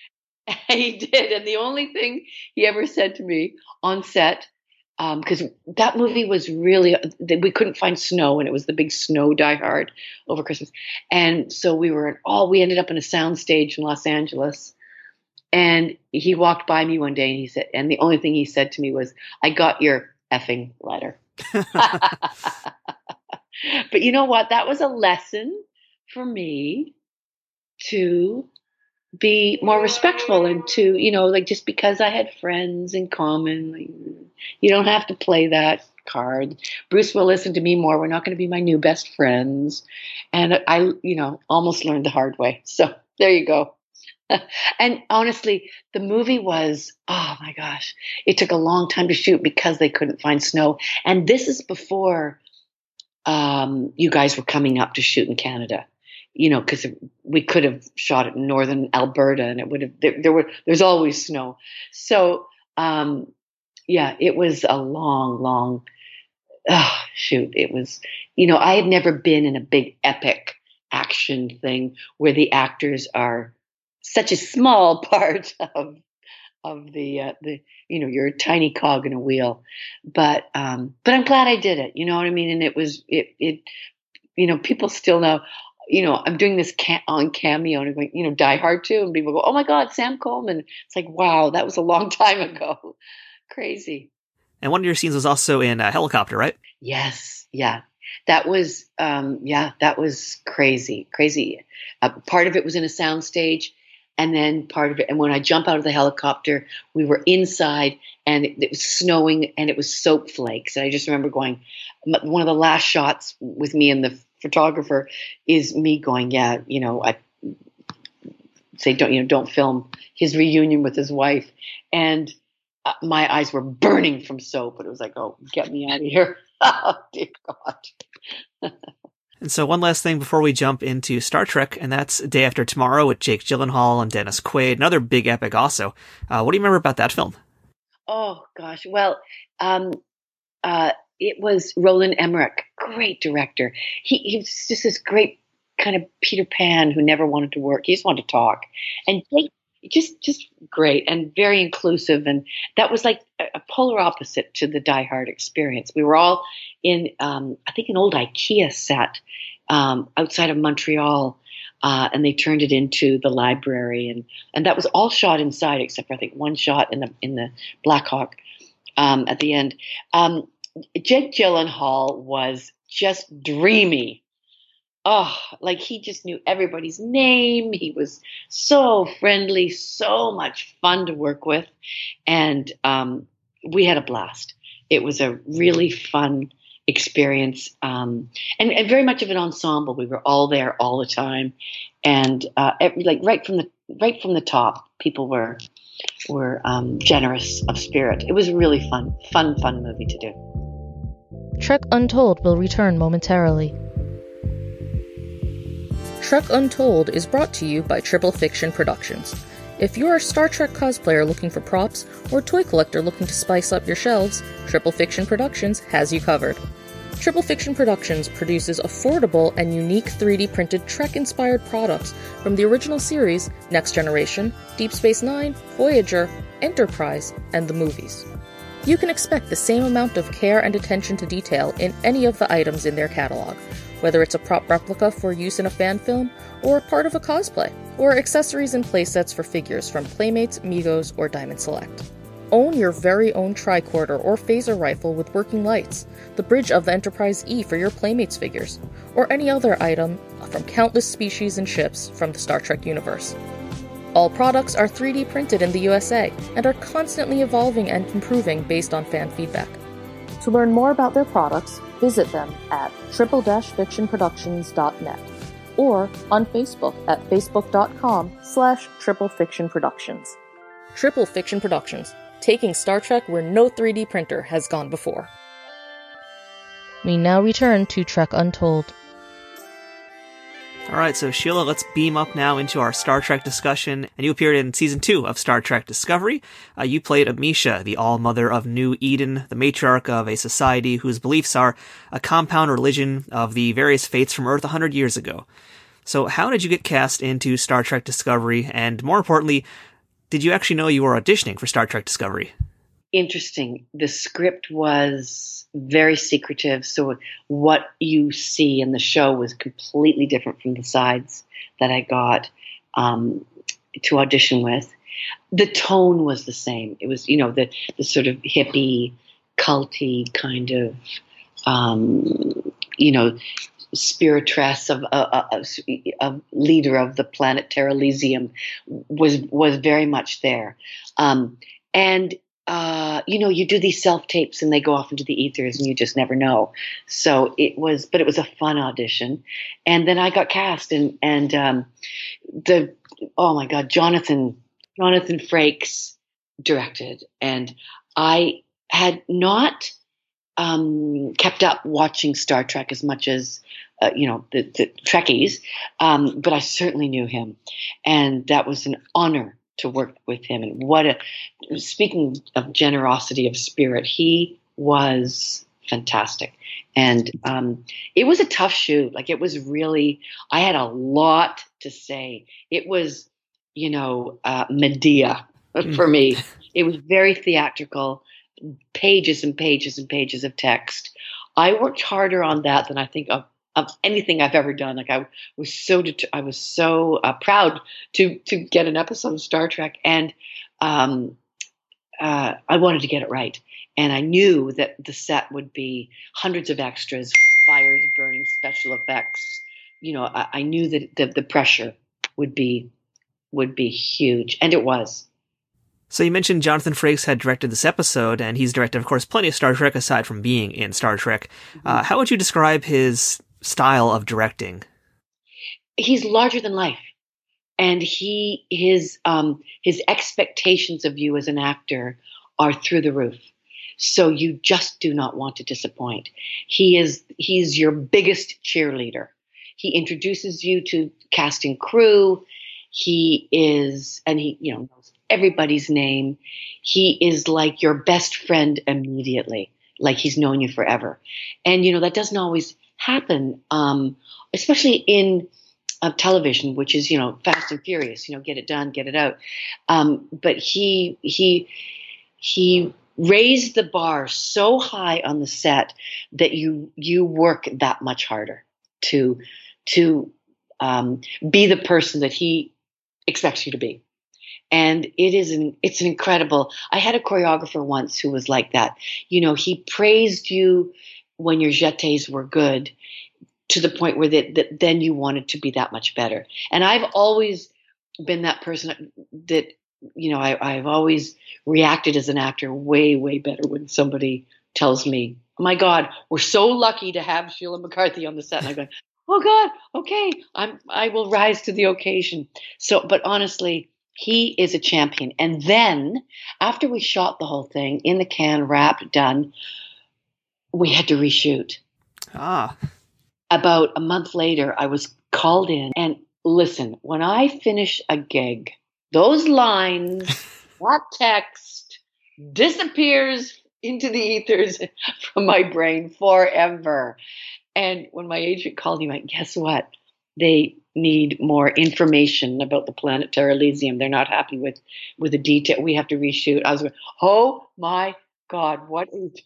he did. And the only thing he ever said to me on set, because um, that movie was really, we couldn't find snow and it was the big snow die hard over Christmas. And so we were all, we ended up in a soundstage in Los Angeles. And he walked by me one day and he said, and the only thing he said to me was, I got your effing letter. but you know what? That was a lesson for me to be more respectful and to, you know, like just because I had friends in common, like, you don't have to play that card. Bruce will listen to me more. We're not going to be my new best friends. And I, you know, almost learned the hard way. So there you go. and honestly, the movie was, oh my gosh, it took a long time to shoot because they couldn't find snow. And this is before um, you guys were coming up to shoot in Canada. You know, because we could have shot it in northern Alberta, and it would have there, there were there's always snow. So um, yeah, it was a long, long shoot. It was you know I had never been in a big epic action thing where the actors are such a small part of of the uh, the you know you're a tiny cog in a wheel. But um but i'm glad i did it you know what i mean? And it was it it you know people still know you know i'm doing this cam- on cameo and I'm going you know die hard too and people go oh my god sam coleman. It's like wow that was a long time ago. Crazy. And one of your scenes was also in a helicopter right? Yes yeah. That was um yeah that was crazy crazy. Uh, part of it was in a soundstage and then part of it. And when I jump out of the helicopter, we were inside and it, was snowing and it was soap flakes. And I just remember going, one of the last shots with me and the photographer is me going, yeah, you know, I say, don't, you know, don't film his reunion with his wife. And uh, my eyes were burning from soap. And it was like, oh, get me out of here. oh, dear God. And so, one last thing before we jump into Star Trek, and that's Day After Tomorrow with Jake Gyllenhaal and Dennis Quaid, another big epic also. Uh, what do you remember about that film? Oh, gosh. Well, um, uh, it was Roland Emmerich, great director. He, he was just this great kind of Peter Pan who never wanted to work. He just wanted to talk. And Jake just just great and very inclusive and that was like a, polar opposite to the die hard experience we were all in um, i think an old ikea set um, outside of montreal uh, and they turned it into the library, and and that was all shot inside except for I think one shot in the in the Blackhawk um, at the end. Um, Jake Gyllenhaal was just dreamy. Oh, like he just knew everybody's name. He was so friendly, so much fun to work with, and um, we had a blast. It was a really fun experience um, and, and, very much of an ensemble. We were all there all the time, and uh, every, like right from the right from the top, people were were um, generous of spirit. It was a really fun, fun, fun movie to do. Trek Untold will return momentarily. Trek Untold is brought to you by Triple Fiction Productions. If you're a Star Trek cosplayer looking for props or toy collector looking to spice up your shelves, Triple Fiction Productions has you covered. Triple Fiction Productions produces affordable and unique 3D printed Trek inspired products from the original series, Next Generation, Deep Space Nine, Voyager, Enterprise, and the movies. You can expect the same amount of care and attention to detail in any of the items in their catalog, whether it's a prop replica for use in a fan film, or part of a cosplay, or accessories and playsets for figures from Playmates, Mego, or Diamond Select. Own your very own tricorder or phaser rifle with working lights, the bridge of the Enterprise E for your Playmates figures, or any other item from countless species and ships from the Star Trek universe. All products are 3D printed in the USA and are constantly evolving and improving based on fan feedback. To learn more about their products, visit them at triple-fictionproductions.net or on Facebook at facebook.com slash triplefictionproductions. Triple Fiction Productions, taking Star Trek where no 3D printer has gone before. We now return to Trek Untold. Alright, so Sheila, let's beam up now into our Star Trek discussion. And you appeared in season two of Star Trek Discovery. Uh, you played Amesha, the All Mother of New Eden, the matriarch of a society whose beliefs are a compound religion of the various faiths from Earth a hundred years ago. So, how did you get cast into Star Trek Discovery? And more importantly, did you actually know you were auditioning for Star Trek Discovery? Interesting. The script was very secretive, so what you see in the show was completely different from the sides that I got um, to audition with. The tone was the same. It was, you know, the the sort of hippie, culty kind of, um, you know, spiritress of a, a, a, leader of the planet Terralysium was was very much there, um, and uh, you know you do these self tapes and they go off into the ethers and you just never know. So it was, but it was a fun audition, and then I got cast and and um, the oh my god, Jonathan Jonathan Frakes directed, and I had not um, kept up watching Star Trek as much as uh, you know the, the Trekkies, um, but I certainly knew him, and that was an honor to work with him. And what a speaking of generosity of spirit, he was fantastic. And um, it was a tough shoot. Like it was really, I had a lot to say. It was, you know, uh, Medea for me. It was very theatrical pages and pages and pages of text. I worked harder on that than I think of, of anything I've ever done. Like I was so det- I was so uh, proud to to get an episode of Star Trek, and um, uh, I wanted to get it right. And I knew that the set would be hundreds of extras, fires burning, special effects. You know, I, I knew that the, the pressure would be would be huge, and it was. So you mentioned Jonathan Frakes had directed this episode, and he's directed, of course, plenty of Star Trek aside from being in Star Trek. Uh, how would you describe his style of directing? He's larger than life, and he his um, his expectations of you as an actor are through the roof. So you just do not want to disappoint. He is he's your biggest cheerleader. He introduces you to casting crew. He is, and he you know knows everybody's name. He is like your best friend immediately, like he's known you forever. And, you know, that doesn't always happen, um, especially in television, which is, you know, fast and furious, you know, get it done, get it out. Um, but he, he, he raised the bar so high on the set that you, you work that much harder to, to um, be the person that he expects you to be. And it is an it's an incredible. I had a choreographer once who was like that. You know, he praised you when your jetés were good to the point where that, that then you wanted to be that much better. And I've always been that person that you know I, I've always reacted as an actor way way better when somebody tells me, "Oh my God, we're so lucky to have Sheila McCarthy on the set." And I go, "Oh God, okay, I'm I will rise to the occasion." So, but honestly, he is a champion. And then after we shot the whole thing in the can, wrapped, done, we had to reshoot. Ah. About a month later, I was called in and listen, when I finish a gig, those lines, that text disappears into the ethers from my brain forever. And when my agent called, he went, Guess what? They need more information about the planet Terralysium. They're not happy with with the detail. We have to reshoot. I was going, Oh my God, what is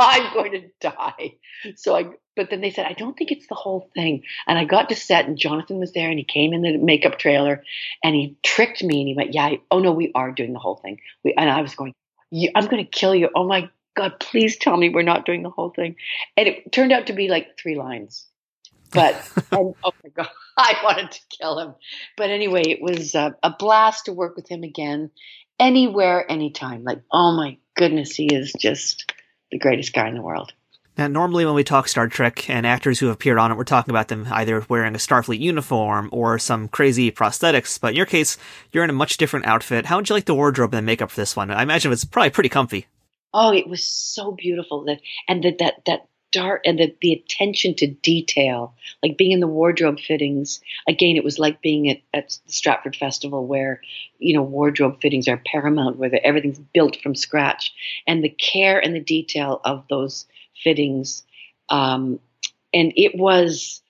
I'm going to die. So I, but then they said, I don't think it's the whole thing. And I got to set and Jonathan was there and he came in the makeup trailer and he tricked me and he went, yeah, oh no, we are doing the whole thing. We, and I was going, I'm going to kill you. Oh my God, please tell me we're not doing the whole thing. And it turned out to be like three lines. But, and, oh my God, I wanted to kill him. But anyway, it was a, a blast to work with him again, anywhere, anytime. Like, oh my goodness, he is just the greatest guy in the world. Now, normally when we talk Star Trek and actors who have appeared on it, we're talking about them either wearing a Starfleet uniform or some crazy prosthetics. But in your case, you're in a much different outfit. How would you like the wardrobe and the makeup for this one? I imagine it's probably pretty comfy. Oh, it was so beautiful that and that that that dark and the, the attention to detail, like being in the wardrobe fittings. Again, it was like being at, at the Stratford Festival where, you know, wardrobe fittings are paramount, where everything's built from scratch. And the care and the detail of those fittings. Um, and it was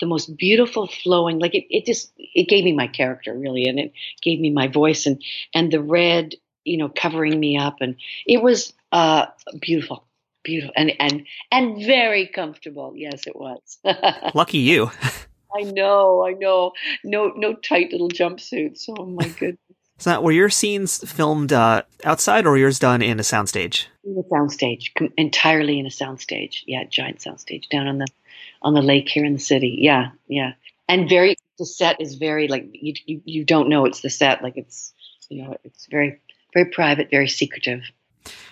the most beautiful flowing, like it, it just, it gave me my character really. And it gave me my voice and, and the red, you know, covering me up. And it was, uh, beautiful beautiful and and and very comfortable. Yes, it was. Lucky you. I know, I know. No, no tight little jumpsuits. Oh my goodness. So, were your scenes filmed uh, outside, or yours done in a soundstage? In a soundstage, com- entirely in a soundstage. Yeah, giant soundstage down on the on the lake here in the city. Yeah, yeah, and very. The set is very like you, you. You don't know it's the set. Like it's you know it's very very private, very secretive.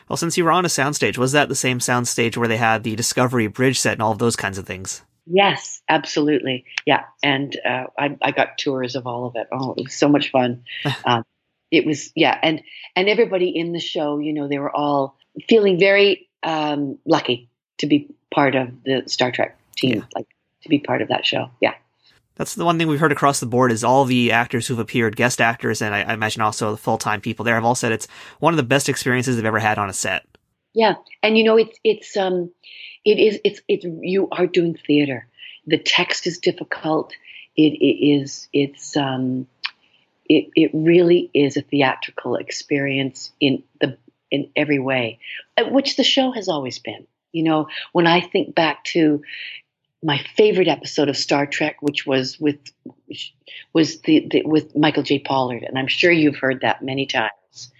Well, since you were on a soundstage, was that the same soundstage where they had the Discovery bridge set and all of those kinds of things? Yes, absolutely. Yeah, and uh, I, I, got tours of all of it. Oh, it was so much fun. um, it was yeah, and and everybody in the show, you know, they were all feeling very um, lucky to be part of the Star Trek team, yeah. like to be part of that show. Yeah. That's the one thing we've heard across the board is all the actors who've appeared, guest actors, and I, I imagine also the full time people there have all said it's one of the best experiences they've ever had on a set. Yeah, and you know it's it's um it is it's it's you are doing theater. The text is difficult. It, it is it's um it it really is a theatrical experience in the in every way, uh, which the show has always been. You know, when I think back to my favorite episode of Star Trek, which was with was the, the, with Michael J. Pollard, and I'm sure you've heard that many times.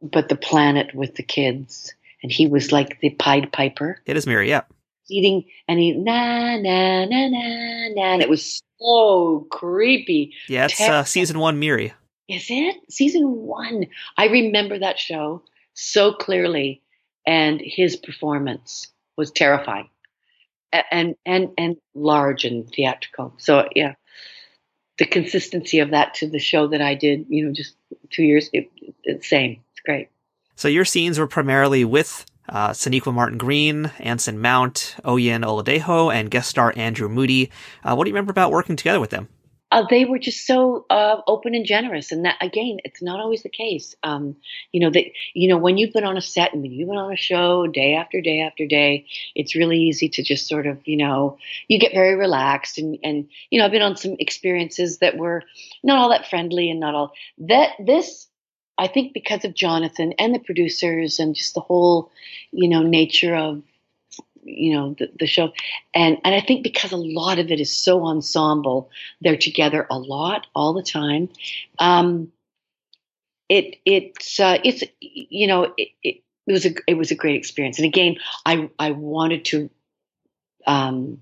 But the planet with the kids, and he was like the Pied Piper. It is Miri, yeah. Eating and he na na na na na, and it was so creepy. Yeah, it's uh, season one Miri. Is it season one? I remember that show so clearly, and his performance was terrifying and and and large and theatrical. So yeah, the consistency of that to the show that I did, you know, just two years, it, it's same. It's great. So your scenes were primarily with uh, Sonequa Martin Green, Anson Mount, Oyin Oladejo, and guest star Andrew Moody. Uh, what do you remember about working together with them? Uh, they were just so uh, open and generous, and that again, it's not always the case. Um, you know that you know when you've been on a set and when you've been on a show day after day after day, it's really easy to just sort of you know you get very relaxed and and you know I've been on some experiences that were not all that friendly and not all that this I think because of Jonathan and the producers and just the whole you know nature of you know the, the show. And and i think because a lot of it is so ensemble they're together a lot all the time. Um it it's uh, it's you know it, it, it was a it was a great experience. And again i i wanted to um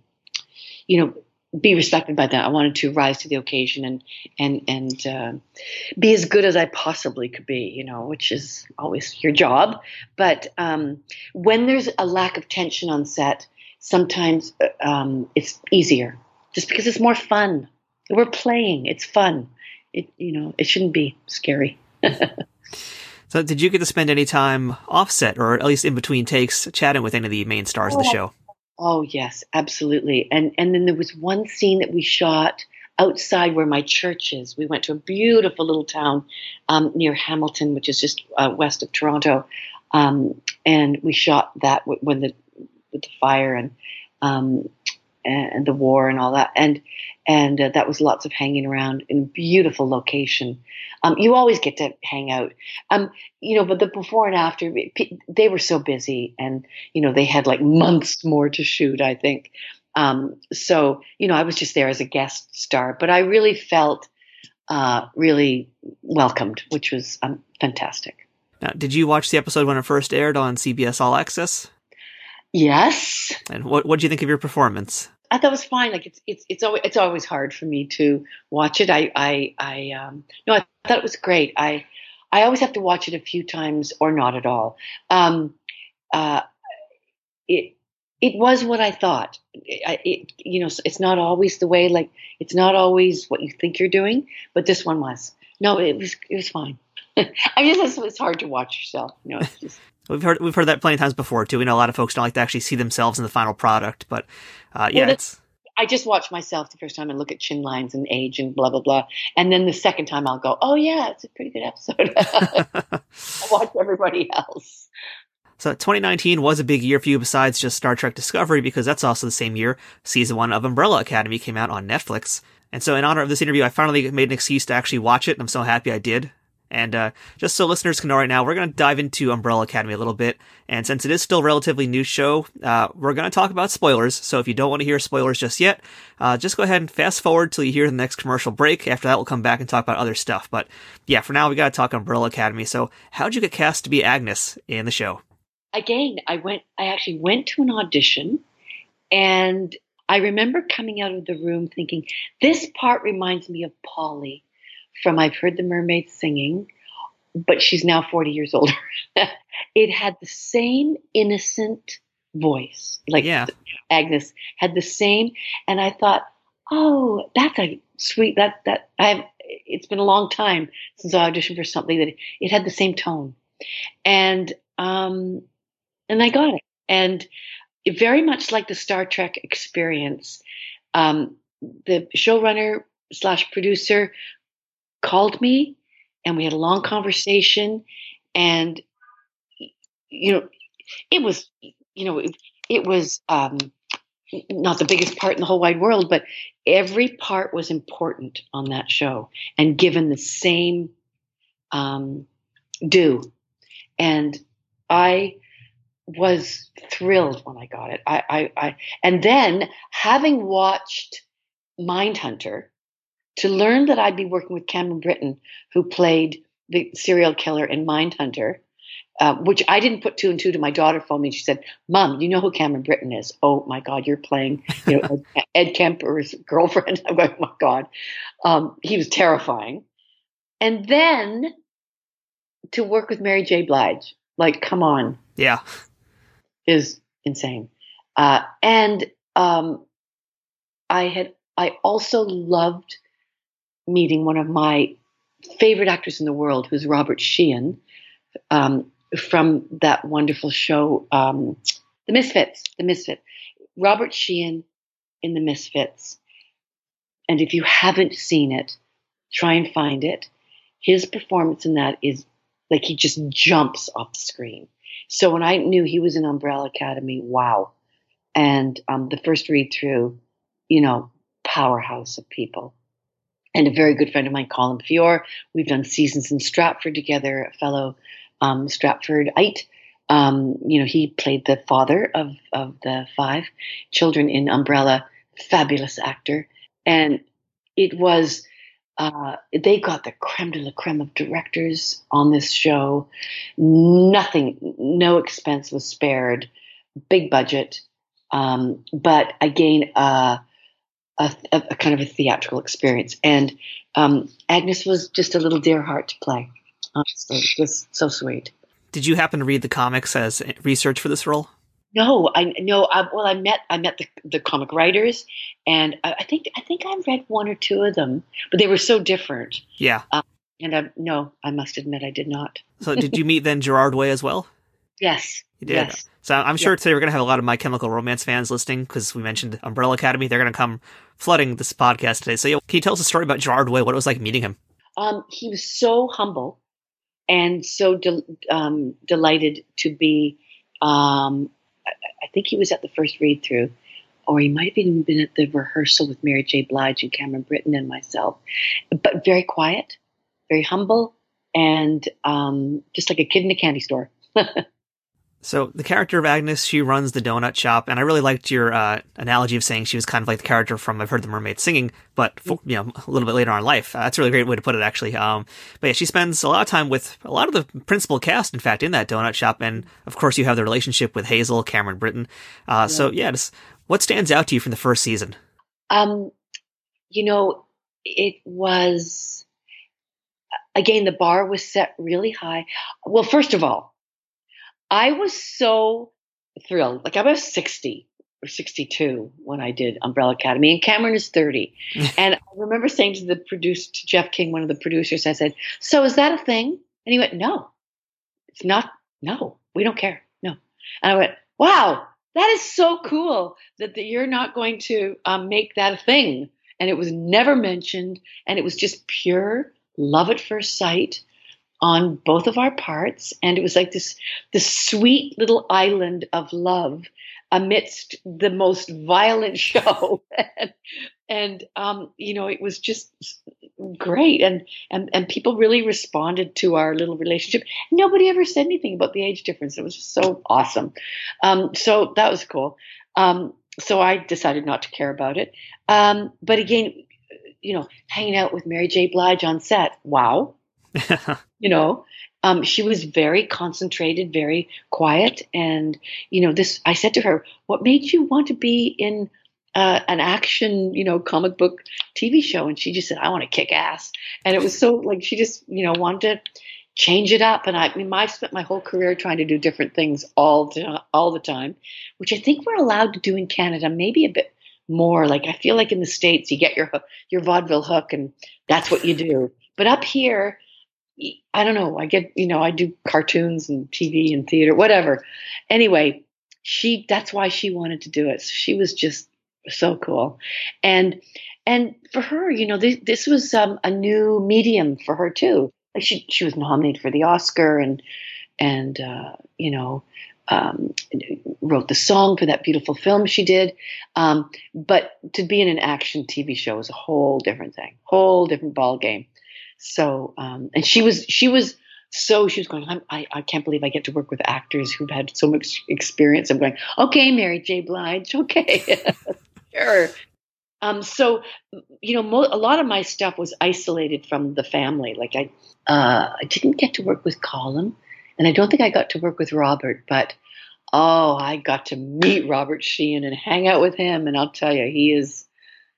you know be respected by that. I wanted to rise to the occasion and and and uh, be as good as I possibly could be, you know, which is always your job. But um, when there's a lack of tension on set, sometimes uh, um, it's easier, just because it's more fun. We're playing; it's fun. It you know it shouldn't be scary. so, did you get to spend any time offset, or at least in between takes, chatting with any of the main stars oh, of the show? Oh yes, absolutely. And and then there was one scene that we shot outside where my church is. We went to a beautiful little town um, near Hamilton, which is just uh, west of Toronto, um, and we shot that when the with the fire and um, and the war and all that. And and uh, that was lots of hanging around in a beautiful location. Um, you always get to hang out, um, you know. But the before and after, they were so busy, and you know they had like months more to shoot. I think. Um, so you know, I was just there as a guest star, but I really felt uh, really welcomed, which was um, fantastic. Now, did you watch the episode when it first aired on CBS All Access? Yes. And what what do you think of your performance? I thought it was fine. Like it's it's it's always it's always hard for me to watch it. I I I um no, I thought it was great. I I always have to watch it a few times or not at all. Um, uh, it it was what I thought. It, it, you know, it's not always the way. Like it's not always what you think you're doing, but this one was. No, it was it was fine. I guess it's, it's hard to watch yourself. You know, it's just. We've heard we've heard that plenty of times before too. We know a lot of folks don't like to actually see themselves in the final product, but uh, yeah, well, it's. I just watch myself the first time and look at chin lines and age and blah blah blah, and then the second time I'll go, oh yeah, it's a pretty good episode. I watch everybody else. So 2019 was a big year for you besides just Star Trek Discovery because that's also the same year season one of Umbrella Academy came out on Netflix. And so in honor of this interview, I finally made an excuse to actually watch it. And I'm so happy I did. And uh, just so listeners can know right now, we're going to dive into Umbrella Academy a little bit. And since it is still a relatively new show, uh, we're going to talk about spoilers. So if you don't want to hear spoilers just yet, uh, just go ahead and fast forward till you hear the next commercial break. After that, we'll come back and talk about other stuff. But yeah, for now, we got to talk Umbrella Academy. So how'd you get cast to be Agnes in the show? Again, I went. I actually went to an audition, and I remember coming out of the room thinking, "This part reminds me of Polly." From I've Heard the Mermaids Singing, but she's now 40 years older. it had the same innocent voice. Like yeah. Agnes had the same. And I thought, oh, that's a sweet, that, that, I've, it's been a long time since I auditioned for something that it had the same tone. And, um, and I got it. And it very much like the Star Trek experience, um, the showrunner slash producer called me and we had a long conversation and you know it was you know it, it was um, not the biggest part in the whole wide world but every part was important on that show and given the same um, due. And i was thrilled when i got it. I, I, I and then having watched mindhunter to learn that I'd be working with Cameron Britton, who played the serial killer in Mindhunter, uh, which I didn't put two and two to my daughter phoned me. She said, "Mom, you know who Cameron Britton is? Oh my God, you're playing, you know, Ed, Kemper's girlfriend." I'm going, "Oh my God," um, he was terrifying. And then to work with Mary J. Blige, like, come on, yeah, is insane. Uh, and um, I had, I also loved meeting one of my favorite actors in the world, who's Robert Sheehan, um, from that wonderful show, um, The Misfits. The Misfits. Robert Sheehan in The Misfits. And if you haven't seen it, try and find it. His performance in that is like he just jumps off the screen. So when I knew he was in Umbrella Academy, wow. And um, the first read through, you know, powerhouse of people and a very good friend of mine, Colm Feore. We've done seasons in Stratford together, a fellow um, Stratfordite. um, you know, he played the father of of the five children in Umbrella. Fabulous actor, and it was. Uh, they got the creme de la creme of directors on this show. Nothing, no expense was spared. Big budget, um, but again, uh, a, a, kind of a theatrical experience. And um, Agnes was just a little dear heart to play. Honestly, just so sweet. Did you happen to read the comics as research for this role? No, I no. I, well, I met I met the the comic writers, and I, I think I think I read one or two of them, but they were so different. Yeah. Um, and I no, I must admit I did not. so did you meet then Gerard Way as well? Yes. You did. Yes. So I'm sure today we're going to have a lot of My Chemical Romance fans listening because we mentioned Umbrella Academy. They're going to come flooding this podcast today. So yeah, can you tell us a story about Gerard Way? What it was like meeting him? Um, he was so humble and so de- um, delighted to be. Um, I, I think he was at the first read through, or he might have even been at the rehearsal with Mary J. Blige and Cameron Britton and myself. But very quiet, very humble, and um, just like a kid in a candy store. So the character of Agnes, she runs the donut shop, and I really liked your uh, analogy of saying she was kind of like the character from I've Heard the Mermaid Singing, but for, you know a little bit later on in life. Uh, that's a really great way to put it, actually. Um, but yeah, she spends a lot of time with a lot of the principal cast, in fact, in that donut shop, and of course you have the relationship with Hazel, Cameron Britton. Uh, yeah. So yeah, just, what stands out to you from the first season? Um, you know, it was again the bar was set really high. Well, first of all I was so thrilled. Like I was 60 or 62 when I did Umbrella Academy, and Cameron is 30. and I remember saying to the producer, to Jeff King, one of the producers, I said, "So is that a thing?" And he went, "No, it's not. No, we don't care. No." And I went, "Wow, that is so cool that the, you're not going to um, make that a thing." And it was never mentioned, and it was just pure love at first sight on both of our parts and it was like this this sweet little island of love amidst the most violent show. And, and um, you know it was just great. And, and and people really responded to our little relationship. Nobody ever said anything about the age difference. It was just so awesome. Um, so that was cool. Um, so i decided not to care about it. Um, but again you know hanging out with mary j. Blige on set wow you know um, she was very concentrated very quiet and you know this i said to her what made you want to be in uh, an action you know comic book tv show? And she just said i want to kick ass. And it was so like she just you know wanted to change it up. And i, I mean i spent my whole career trying to do different things all the, all the time which i think we're allowed to do in canada maybe a bit more. Like i feel like in the states you get your your vaudeville hook and that's what you do. But up here I don't know. I get, you know, I do cartoons and TV and theater, whatever. Anyway, she, that's why she wanted to do it. So she was just so cool. And, and for her, you know, this, this was um, a new medium for her too. Like she, she was nominated for the Oscar and, and, uh, you know, um, wrote the song for that beautiful film she did. Um, but to be in an action TV show is a whole different thing, whole different ball game. So, um, and she was, she was so, she was going, i I, can't believe I get to work with actors who've had so much experience. I'm going, okay, Mary J. Blige, okay, sure. Um, so, you know, mo- a lot of my stuff was isolated from the family. Like I, uh, I didn't get to work with Colm, and I don't think I got to work with Robert, but oh, I got to meet Robert Sheehan and hang out with him, and I'll tell you, he is,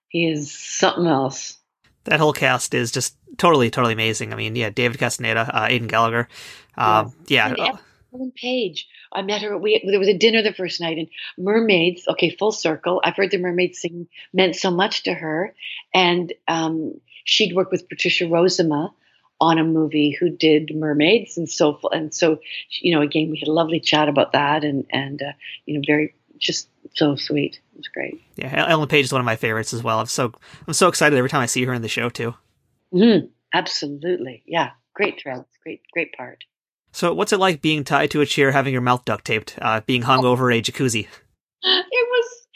he is something else that whole cast is just totally, totally amazing. I mean, yeah, David Castaneda, uh, Aidan Gallagher. Um, yeah. yeah. Ellen Page. I met her. We there was a dinner the first night, and mermaids. Okay, full circle. I've heard the mermaid sing meant so much to her, and um, she'd worked with Patricia Rozema on a movie who did mermaids, and so and so. You know, again, we had a lovely chat about that, and and uh, you know, very just so sweet. It was great. Yeah, Ellen Page is one of my favorites as well. I'm so I'm so excited every time I see her in the show too. Mm, absolutely, yeah, great threads, great great part. So, what's it like being tied to a chair, having your mouth duct taped, uh, being hung oh. over a jacuzzi? It was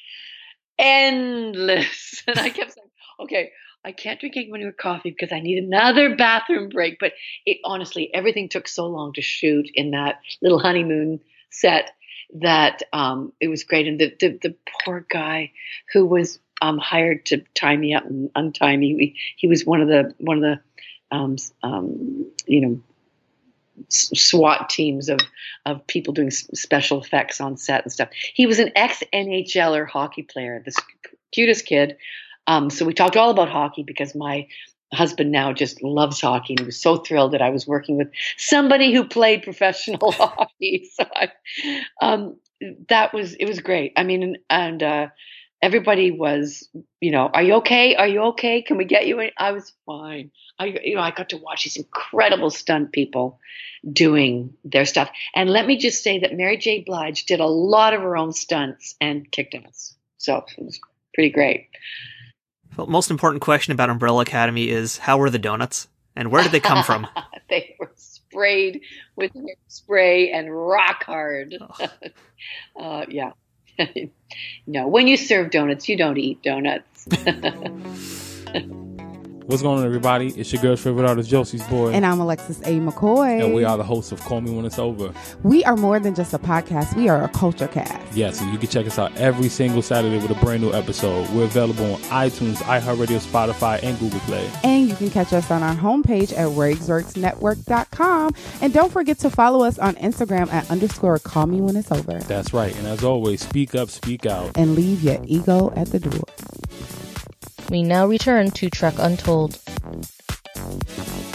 endless, and I kept saying, "Okay, I can't drink any more coffee because I need another bathroom break." But it honestly, everything took so long to shoot in that little honeymoon set that um, it was great. And the, the, the poor guy who was um, hired to tie me up and untie me, he, he was one of the one of the um, um, you know SWAT teams of of people doing special effects on set and stuff. He was an ex NHLer hockey player, this cutest kid. Um, so we talked all about hockey because my husband now just loves hockey and he was so thrilled that I was working with somebody who played professional hockey. So I, um, that was it was great. I mean, and uh, everybody was, you know, are you okay? Are you okay? Can we get you in? I was fine. I, you know, I got to watch these incredible stunt people doing their stuff. And let me just say that Mary J. Blige did a lot of her own stunts and kicked ass. So it was pretty great. Well, most important question about Umbrella Academy is how were the donuts and where did they come from? they were sprayed with spray and rock hard. Oh. uh, yeah. no, when you serve donuts, you don't eat donuts. What's going on, everybody? It's your girl's favorite artist, Josie's boy. And I'm Alexis A. McCoy. And we are the hosts of Call Me When It's Over. We are more than just a podcast, we are a culture cast. Yes, and you can check us out every single Saturday with a brand new episode. We're available on iTunes, iHeartRadio, Spotify, and Google Play. And you can catch us on our homepage at RagsWorksNetwork.com. And don't forget to follow us on Instagram at underscore Call Me When It's Over. That's right. And as always, speak up, speak out. And leave your ego at the door. We now return to Trek Untold.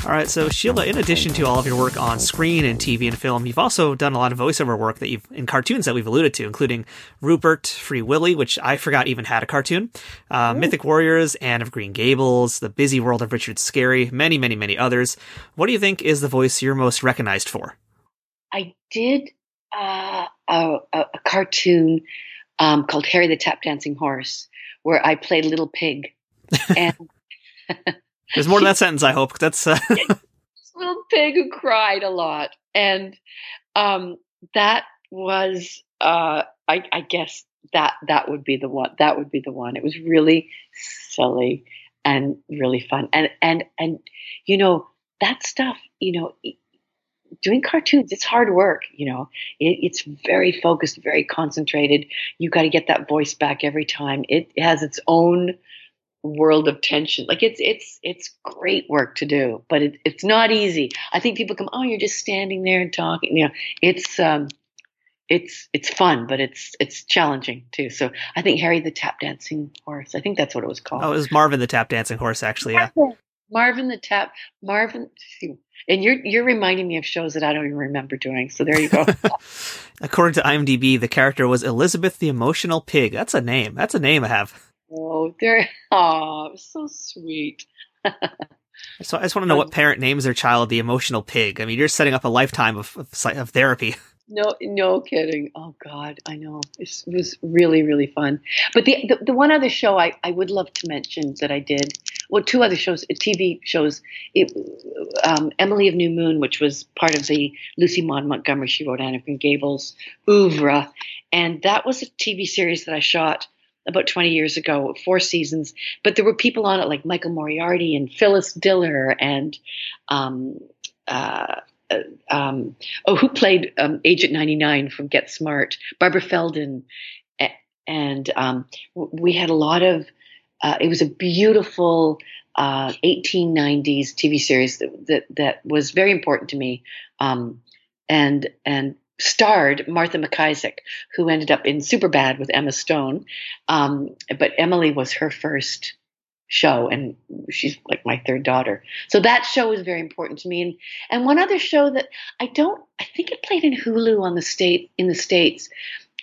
All right, so Sheila, in addition to all of your work on screen and TV and film, you've also done a lot of voiceover work that you've in cartoons that we've alluded to, including Rupert, Free Willy, which I forgot even had a cartoon, uh, Mythic Warriors, Anne of Green Gables, The Busy World of Richard Scarry, many, many, many others. What do you think is the voice you're most recognized for? I did uh, a, a, cartoon um, called Harry the Tap Dancing Horse, where I played Little Pig and there's more to that sentence. I hope that's uh... little pig who cried a lot, and um, that was, uh, I, I guess that that would be the one. That would be the one. It was really silly and really fun, and and and you know that stuff. You know, doing cartoons it's hard work you know it, it's very focused very concentrated you got to get that voice back every time it has its own world of tension. Like it's it's it's great work to do, but it, it's not easy. I think people come, oh, you're just standing there and talking. You know, it's um, it's it's fun, but it's it's challenging too. So I think Harry the Tap Dancing Horse. I think that's what it was called. Oh, it was Marvin the Tap Dancing Horse, actually. Yeah. Marvin the Tap Marvin. And you're you're reminding me of shows that I don't even remember doing. So there you go. According to IMDb, the character was Elizabeth the Emotional Pig. That's a name. That's a name I have. Oh, they're oh, so sweet. so I just want to know what parent names their child the emotional pig. I mean, you're setting up a lifetime of of, of therapy. No, no kidding. Oh God, I know it was really, really fun. But the, the, the one other show I, I would love to mention that I did, well, two other shows, TV shows. It, um, Emily of New Moon, which was part of the Lucy Maud Montgomery. She wrote Anne of Green Gables oeuvre, and that was a TV series that I shot about 20 years ago, four seasons. But there were people on it like Michael Moriarty and Phyllis Diller and um, uh, uh um, oh, who played um, Agent 99 from Get Smart? Barbara Feldon. And um, we had a lot of, uh, it was a beautiful uh, 1890s TV series that, that, that, was very important to me. Um, and, and starred Martha MacIsaac, who ended up in Superbad with Emma Stone. Um, but Emily was her first show, and she's like my third daughter. So that show was very important to me. And and one other show that I don't, I think it played in Hulu on the state in the states,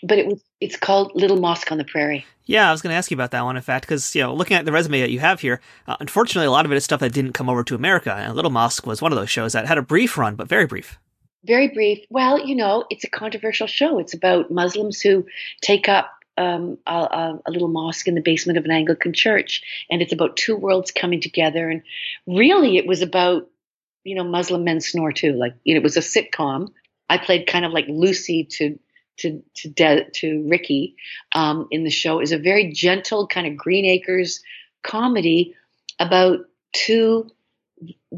but it was it's called Little Mosque on the Prairie. Yeah, I was going to ask you about that one, in fact, because you know, looking at the resume that you have here, uh, unfortunately, a lot of it is stuff that didn't come over to America, and Little Mosque was one of those shows that had a brief run, but very brief very brief. Well, you know, it's a controversial show. It's about Muslims who take up um, a, a, little mosque in the basement of an Anglican church, and it's about two worlds coming together. And really, it was about you know Muslim men snore too. Like you know, it was a sitcom. I played kind of like Lucy to to to De- to Ricky um, in the show. is a very gentle kind of Green Acres comedy about two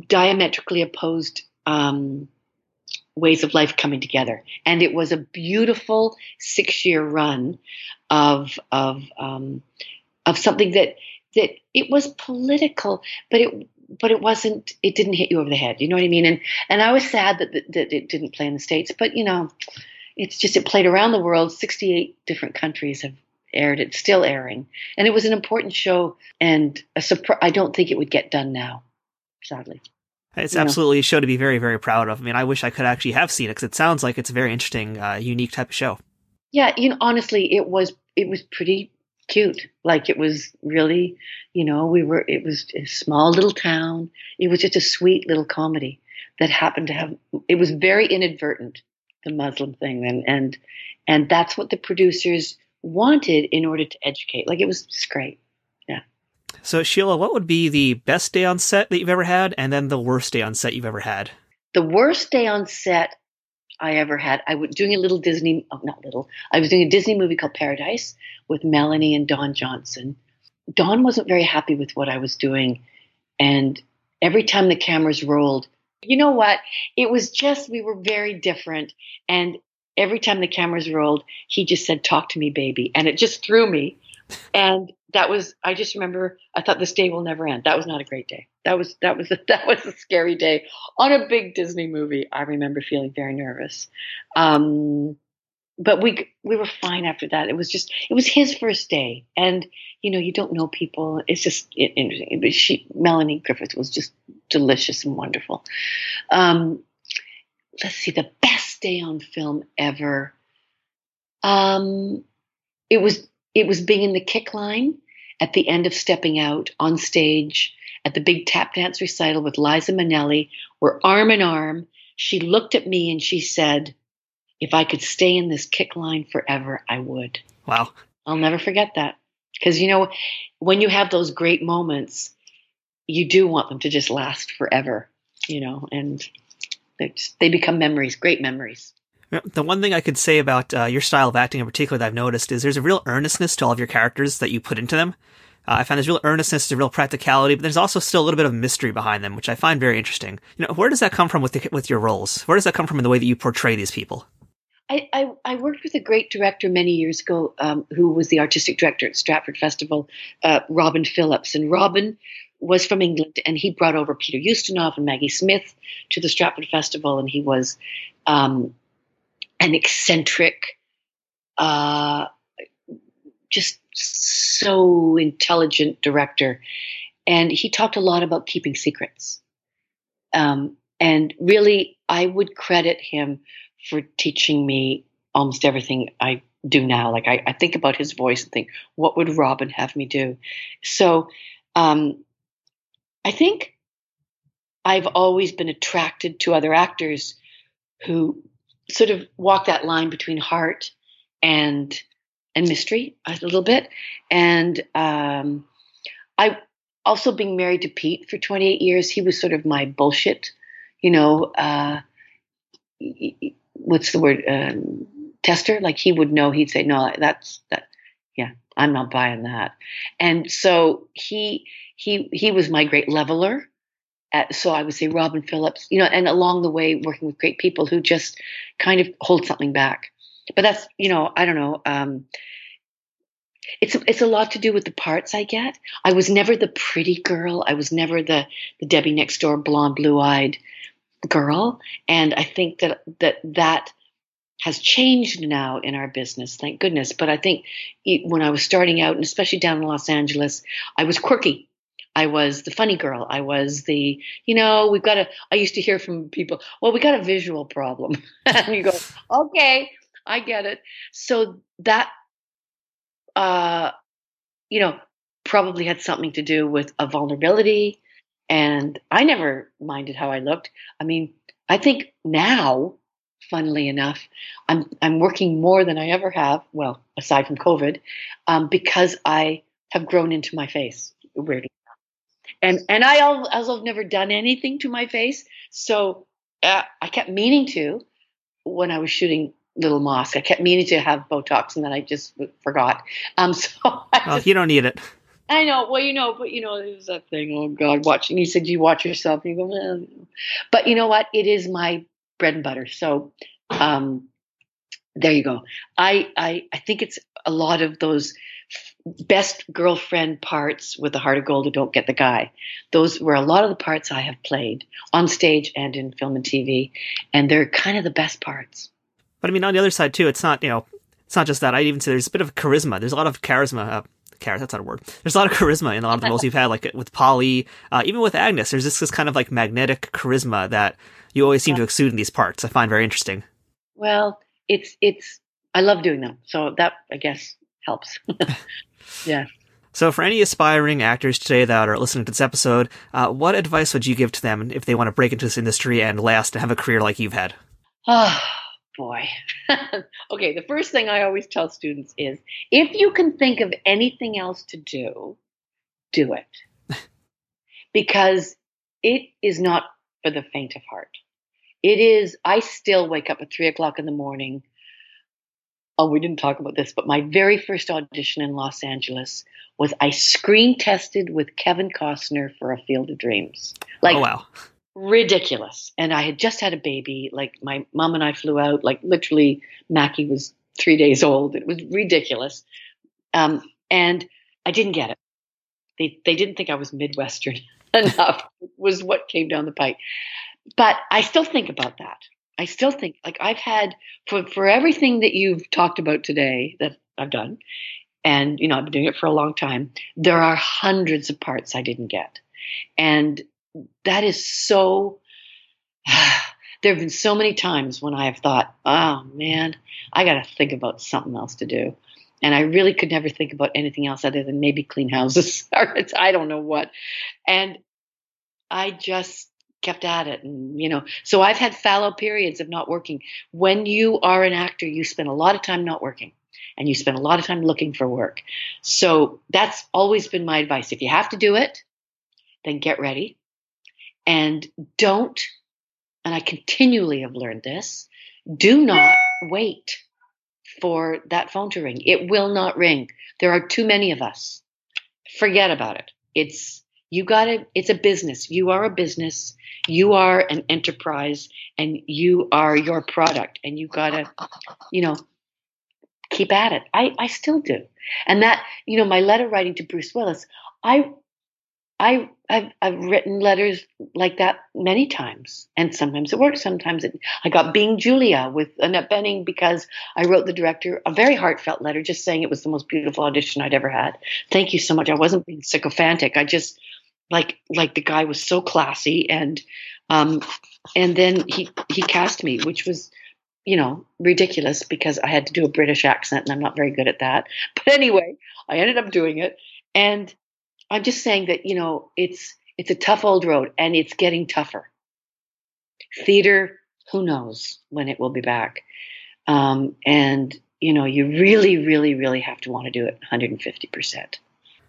diametrically opposed um, ways of life coming together. And it was a beautiful six year run of of um, of something that that it was political, but it but it wasn't it didn't hit you over the head. You know what I mean? And and I was sad that that, that it didn't play in the states, but you know, it's just it played around the world. Sixty eight different countries have aired it, still airing, and it was an important show. And a surprise. I don't think it would get done now, sadly. It's absolutely a show to be very, very proud of. I mean, I wish I could actually have seen it because it sounds like it's a very interesting, uh, unique type of show. Yeah, you know, honestly, it was it was pretty cute. Like it was really, you know, we were it was a small little town. It was just a sweet little comedy that happened to have. It was very inadvertent, the Muslim thing, and and and that's what the producers wanted in order to educate. Like it was just great. So, Sheila, what would be the best day on set that you've ever had, and then the worst day on set you've ever had? The worst day on set I ever had, I was doing a little Disney, oh, not little, I was doing a Disney movie called Paradise with Melanie and Don Johnson. Don wasn't very happy with what I was doing. And every time the cameras rolled, you know what? It was just, we were very different. And every time the cameras rolled, he just said, Talk to me, baby. And it just threw me. And that was I just remember I thought this day will never end. That was not a great day. That was that was a, that was a scary day on a big Disney movie. I remember feeling very nervous. Um, but we we were fine after that. It was just it was his first day, and you know you don't know people. It's just interesting. But she Melanie Griffith was just delicious and wonderful. Um, let's see the best day on film ever. Um, it was it was being in the kick line at the end of stepping out on stage at the big tap dance recital with Liza Minnelli. We're arm in arm. She looked at me and she said, If I could stay in this kick line forever, I would. Wow. I'll never forget that. Because, you know, when you have those great moments, you do want them to just last forever, you know, and just, they become memories, great memories. The one thing I could say about uh, your style of acting in particular that I've noticed is there's a real earnestness to all of your characters that you put into them. Uh, I find there's real earnestness, there's real practicality, but there's also still a little bit of mystery behind them, which I find very interesting. You know, where does that come from with the, with your roles? Where does that come from in the way that you portray these people? I, I, I worked with a great director many years ago um, who was the artistic director at Stratford Festival, uh, Robin Phillips. And Robin was from England, and he brought over Peter Ustinov and Maggie Smith to the Stratford Festival, and he was um, an eccentric, uh, just so intelligent director. And he talked a lot about keeping secrets. Um, and really, I would credit him for teaching me almost everything I do now. Like I, I think about his voice and think, what would Robin have me do? So um, I think I've always been attracted to other actors who sort of walk that line between heart and and mystery a little bit. And um, I also being married to Pete for 28 years, he was sort of my bullshit, you know, uh, what's the word? Um, tester. Like he would know, he'd say, no, that's that. Yeah, I'm not buying that. And so he, he, he was my great leveler so I would say Robin Phillips, you know, and along the way working with great people who just kind of hold something back. But that's, you know, I don't know. Um, it's it's a lot to do with the parts I get. I was never the pretty girl. I was never the the Debbie next door blonde blue eyed girl, and I think that that that has changed now in our business, thank goodness. But I think when I was starting out, and especially down in Los Angeles, I was quirky. I was the funny girl. I was the, you know, we've got a, I used to hear from people, well, we got a visual problem. and you go, okay, I get it. So that, uh, you know, probably had something to do with a vulnerability. And I never minded how I looked. I mean, I think now, funnily enough, I'm I'm working more than I ever have. Well, aside from COVID, um, because I have grown into my face. Weirdly, and and I also have never done anything to my face, so uh, I kept meaning to when I was shooting Little Mosque. I kept meaning to have Botox, and then I just forgot. Um, so I well, you don't need it. I know. Well, you know, but you know, there's that thing. Oh God, watching. He said, "You watch yourself." And you go, eh. but you know what? It is my bread and butter. So um, there you go. I, I I think it's a lot of those best girlfriend parts with the heart of gold who don't get the guy. Those were a lot of the parts I have played on stage and in film and TV, and they're kind of the best parts. But I mean, on the other side too, it's not you know, it's not just that. I'd even say there's a bit of charisma. There's a lot of charisma. Uh, char- that's not a word. There's a lot of charisma in a lot of the roles you've had, like with Polly, uh, even with Agnes. There's this, this kind of like magnetic charisma that you always seem to exude in these parts. I find very interesting. Well, it's it's I love doing them, so that I guess helps. yeah. So, for any aspiring actors today that are listening to this episode, uh, what advice would you give to them if they want to break into this industry and last and have a career like you've had? Oh, boy. okay, the first thing I always tell students is if you can think of anything else to do, do it. because it is not for the faint of heart. It is, I still wake up at three o'clock in the morning. Oh, we didn't talk about this, but my very first audition in Los Angeles was I screen tested with Kevin Costner for A Field of Dreams. Like, oh, wow. ridiculous. And I had just had a baby. Like, my mom and I flew out. Like, literally, Mackie was three days old. It was ridiculous. Um, and I didn't get it. They, they didn't think I was Midwestern enough, was what came down the pike but I still think about that. I still think like I've had for for everything that you've talked about today that I've done, and you know I've been doing it for a long time. There are hundreds of parts I didn't get, and that is so. there have been so many times when I have thought, "Oh man, I got to think about something else to do," and I really could never think about anything else other than maybe clean houses or I don't know what, and I just kept at it and you know so i've had fallow periods of not working. When you are an actor you spend a lot of time not working and you spend a lot of time looking for work. So that's always been my advice. If you have to do it then get ready and don't and i continually have learned this do not wait for that phone to ring. It will not ring. There are too many of us. Forget about it. It's you got it it's a business you are a business you are an enterprise and you are your product and you got to you know keep at it i i still do and that you know my letter writing to bruce willis i I, I've, I've written letters like that many times, and sometimes it works. Sometimes it. I got Being Julia with Annette Bening because I wrote the director a very heartfelt letter, just saying it was the most beautiful audition I'd ever had. Thank you so much. I wasn't being sycophantic. I just like like the guy was so classy and um and then he he cast me which was you know ridiculous because i had to do a british accent and i'm not very good at that. But anyway i ended up doing it. And i'm just saying that you know it's it's a tough old road and it's getting tougher. Theater who knows when it will be back. Um, and you know you really really really have to want to do it 150%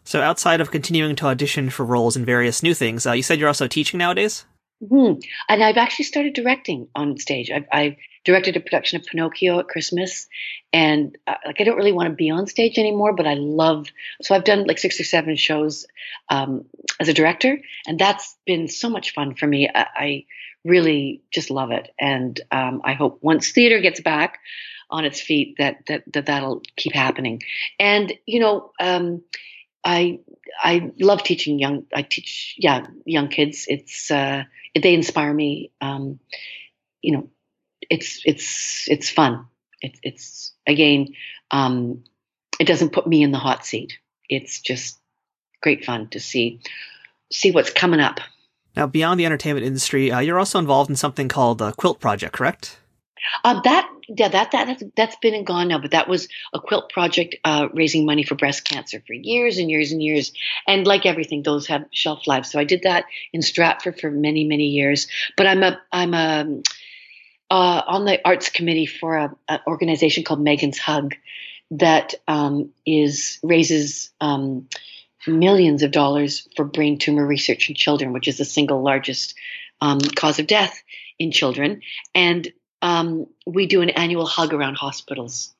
so, outside of continuing to audition for roles in various new things, uh, you said you're also teaching nowadays. Mm-hmm. And I've actually started directing on stage. I've, I've, directed a production of Pinocchio at Christmas, and uh, like I don't really want to be on stage anymore, but I love. So I've done like six or seven shows um, as a director, and that's been so much fun for me. I, I really just love it, and um, I hope once theater gets back on its feet, that that that that'll keep happening. And you know. Um, I I love teaching young. I teach yeah young kids. It's uh, they inspire me. Um, you know, it's it's it's fun. It's it's again, um, it doesn't put me in the hot seat. It's just great fun to see see what's coming up. Now, beyond the entertainment industry, uh, you're also involved in something called the Quilt Project, correct? Uh, that yeah that that that's, been and gone now, but that was a quilt project uh, raising money for breast cancer for years and years and years. And like everything, those have shelf lives. So I did that in Stratford for many many years. But I'm a I'm a uh, on the arts committee for an organization called Meagan's Hug that um, is raises um, millions of dollars for brain tumor research in children, which is the single largest um, cause of death in children. And um, we do an annual hug around hospitals.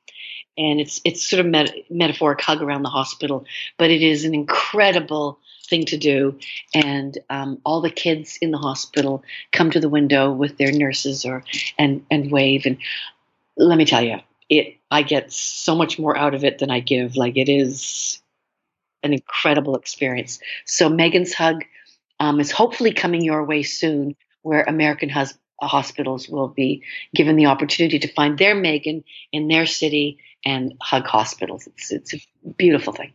And it's it's sort of met- metaphoric hug around the hospital, but it is an incredible thing to do. And um, all the kids in the hospital come to the window with their nurses or and and wave. And let me tell you, it I get so much more out of it than I give. Like it is an incredible experience. So Meagan's Hug um, is hopefully coming your way soon, where American hus- hospitals will be given the opportunity to find their Megan in their city and hug hospitals. It's it's a beautiful thing.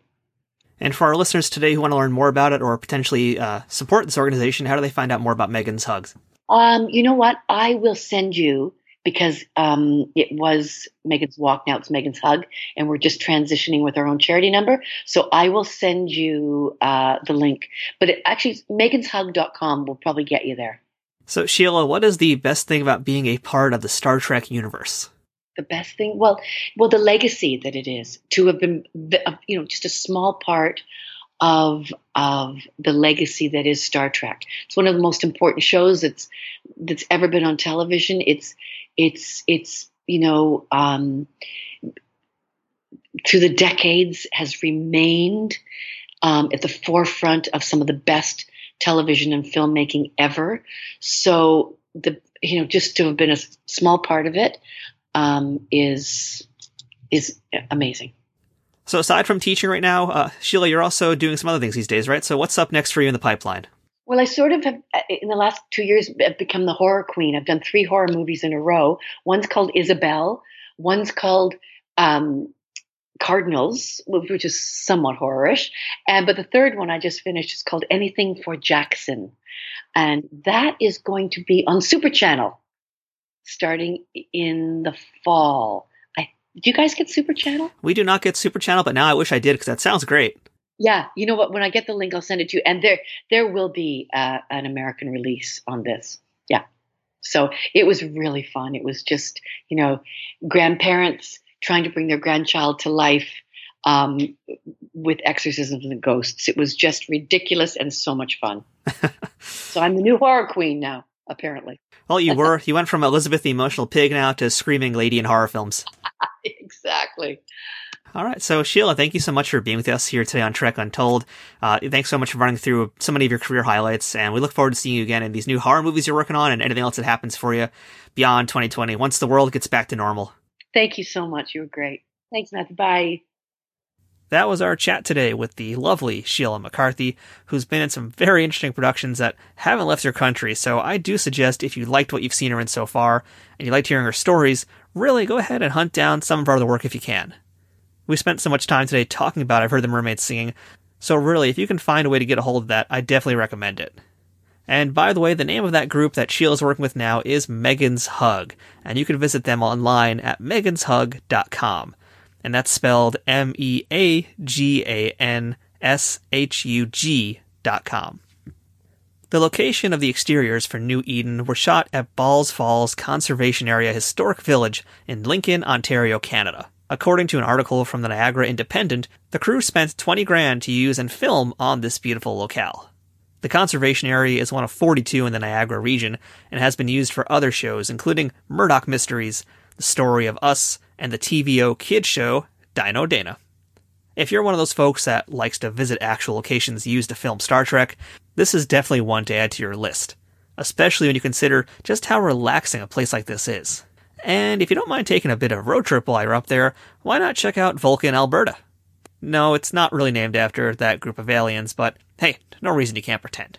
And for our listeners today who want to learn more about it or potentially uh, support this organization, how do they find out more about Meagan's Hugs? Um, you know what? I will send you because um, it was Meagan's Walk now it's Meagan's Hug, and we're just transitioning with our own charity number. So I will send you uh, the link. But it, actually, meaganshug.com will probably get you there. So Sheila, what is the best thing about being a part of the Star Trek universe? the best thing well well the legacy that it is to have been you know just a small part of of the legacy that is Star Trek. It's one of the most important shows that's that's ever been on television. It's it's it's you know um, through the decades has remained um, at the forefront of some of the best television and filmmaking ever. So the you know just to have been a small part of it um, is is amazing. So aside from teaching right now, uh, Sheila, you're also doing some other things these days, right? So what's up next for you in the pipeline? Well, I sort of have, uh, in the last two years, have become the horror queen. I've done three horror movies in a row. One's called Isabelle. One's called um, Cardinals, which is somewhat horrorish. And but the third one I just finished is called Anything for Jackson, and that is going to be on Super Channel starting in the fall. I do you guys get Super Channel? We do not get Super Channel, but now I wish I did because that sounds great. Yeah, you know what? When I get the link, I'll send it to you. And there, there will be uh, an American release on this. Yeah. So it was really fun. It was just, you know, grandparents trying to bring their grandchild to life um, with exorcisms and ghosts. It was just ridiculous and so much fun. so I'm the new horror queen now, apparently. Well, you were. You went from Elizabeth the Emotional Pig now to screaming lady in horror films. exactly. All right. So, Sheila, thank you so much for being with us here today on Trek Untold. Uh, thanks so much for running through so many of your career highlights. And we look forward to seeing you again in these new horror movies you're working on and anything else that happens for you beyond 2020 once the world gets back to normal. Thank you so much. You were great. Thanks, Matt. Bye. That was our chat today with the lovely Sheila McCarthy, who's been in some very interesting productions that haven't left her country. So I do suggest if you liked what you've seen her in so far and you liked hearing her stories, really go ahead and hunt down some of her other work if you can. We spent so much time today talking about I've Heard the Mermaids Singing, so really, if you can find a way to get a hold of that, I definitely recommend it. And by the way, the name of that group that Sheila's working with now is Meagan's Hug, and you can visit them online at meaganshug.com. And that's spelled M E A G A N S H U G dot com. The location of the exteriors for New Eden were shot at Balls Falls Conservation Area Historic Village in Lincoln, Ontario, Canada. According to an article from the Niagara Independent, the crew spent 20 grand to use and film on this beautiful locale. The conservation area is one of 42 in the Niagara region and has been used for other shows, including Murdoch Mysteries, The Story of Us, and the TVO kid show Dino Dana. If you're one of those folks that likes to visit actual locations used to film Star Trek, this is definitely one to add to your list, especially when you consider just how relaxing a place like this is. And if you don't mind taking a bit of road trip while you're up there, why not check out Vulcan, Alberta? No, it's not really named after that group of aliens, but hey, no reason you can't pretend.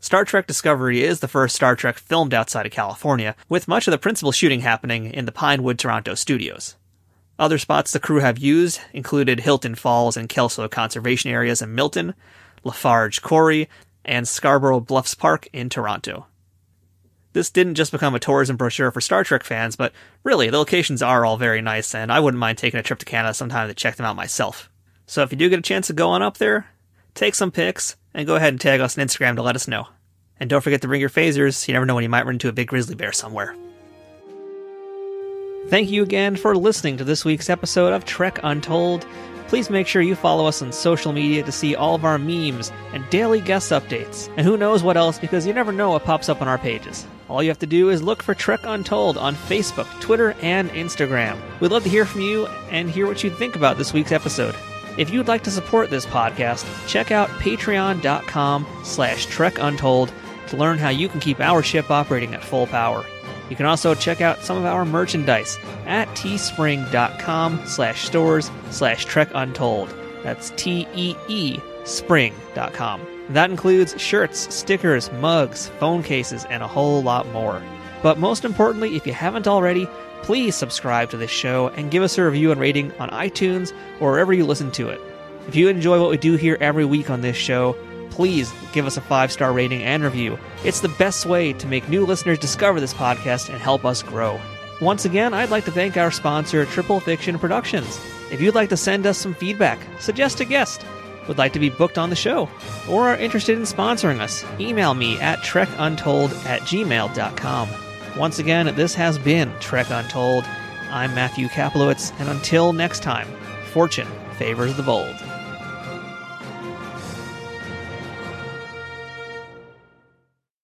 Star Trek Discovery is the first Star Trek filmed outside of California, with much of the principal shooting happening in the Pinewood Toronto studios. Other spots the crew have used included Hilton Falls and Kelso conservation areas in Milton, Lafarge Quarry, and Scarborough Bluffs Park in Toronto. This didn't just become a tourism brochure for Star Trek fans, but really, the locations are all very nice, and I wouldn't mind taking a trip to Canada sometime to check them out myself. So if you do get a chance to go on up there, take some pics, and go ahead and tag us on Instagram to let us know. And don't forget to bring your phasers, you never know when you might run into a big grizzly bear somewhere. Thank you again for listening to this week's episode of Trek Untold. Please make sure you follow us on social media to see all of our memes and daily guest updates. And who knows what else, because you never know what pops up on our pages. All you have to do is look for Trek Untold on Facebook, Twitter, and Instagram. We'd love to hear from you and hear what you think about this week's episode. If you'd like to support this podcast, check out patreon.com slash trekuntold to learn how you can keep our ship operating at full power. You can also check out some of our merchandise at teespring.com slash stores slash trekuntold. That's T-E-E spring.com. That includes shirts, stickers, mugs, phone cases, and a whole lot more. But most importantly, if you haven't already, please subscribe to this show and give us a review and rating on iTunes or wherever you listen to it. If you enjoy what we do here every week on this show, please give us a five star rating and review. It's the best way to make new listeners discover this podcast and help us grow. Once again, I'd like to thank our sponsor, Triple Fiction Productions. If you'd like to send us some feedback, suggest a guest, would like to be booked on the show, or are interested in sponsoring us, email me at trekuntold at gmail.com. Once again, this has been Trek Untold. I'm Matthew Kaplowitz, and until next time, fortune favors the bold.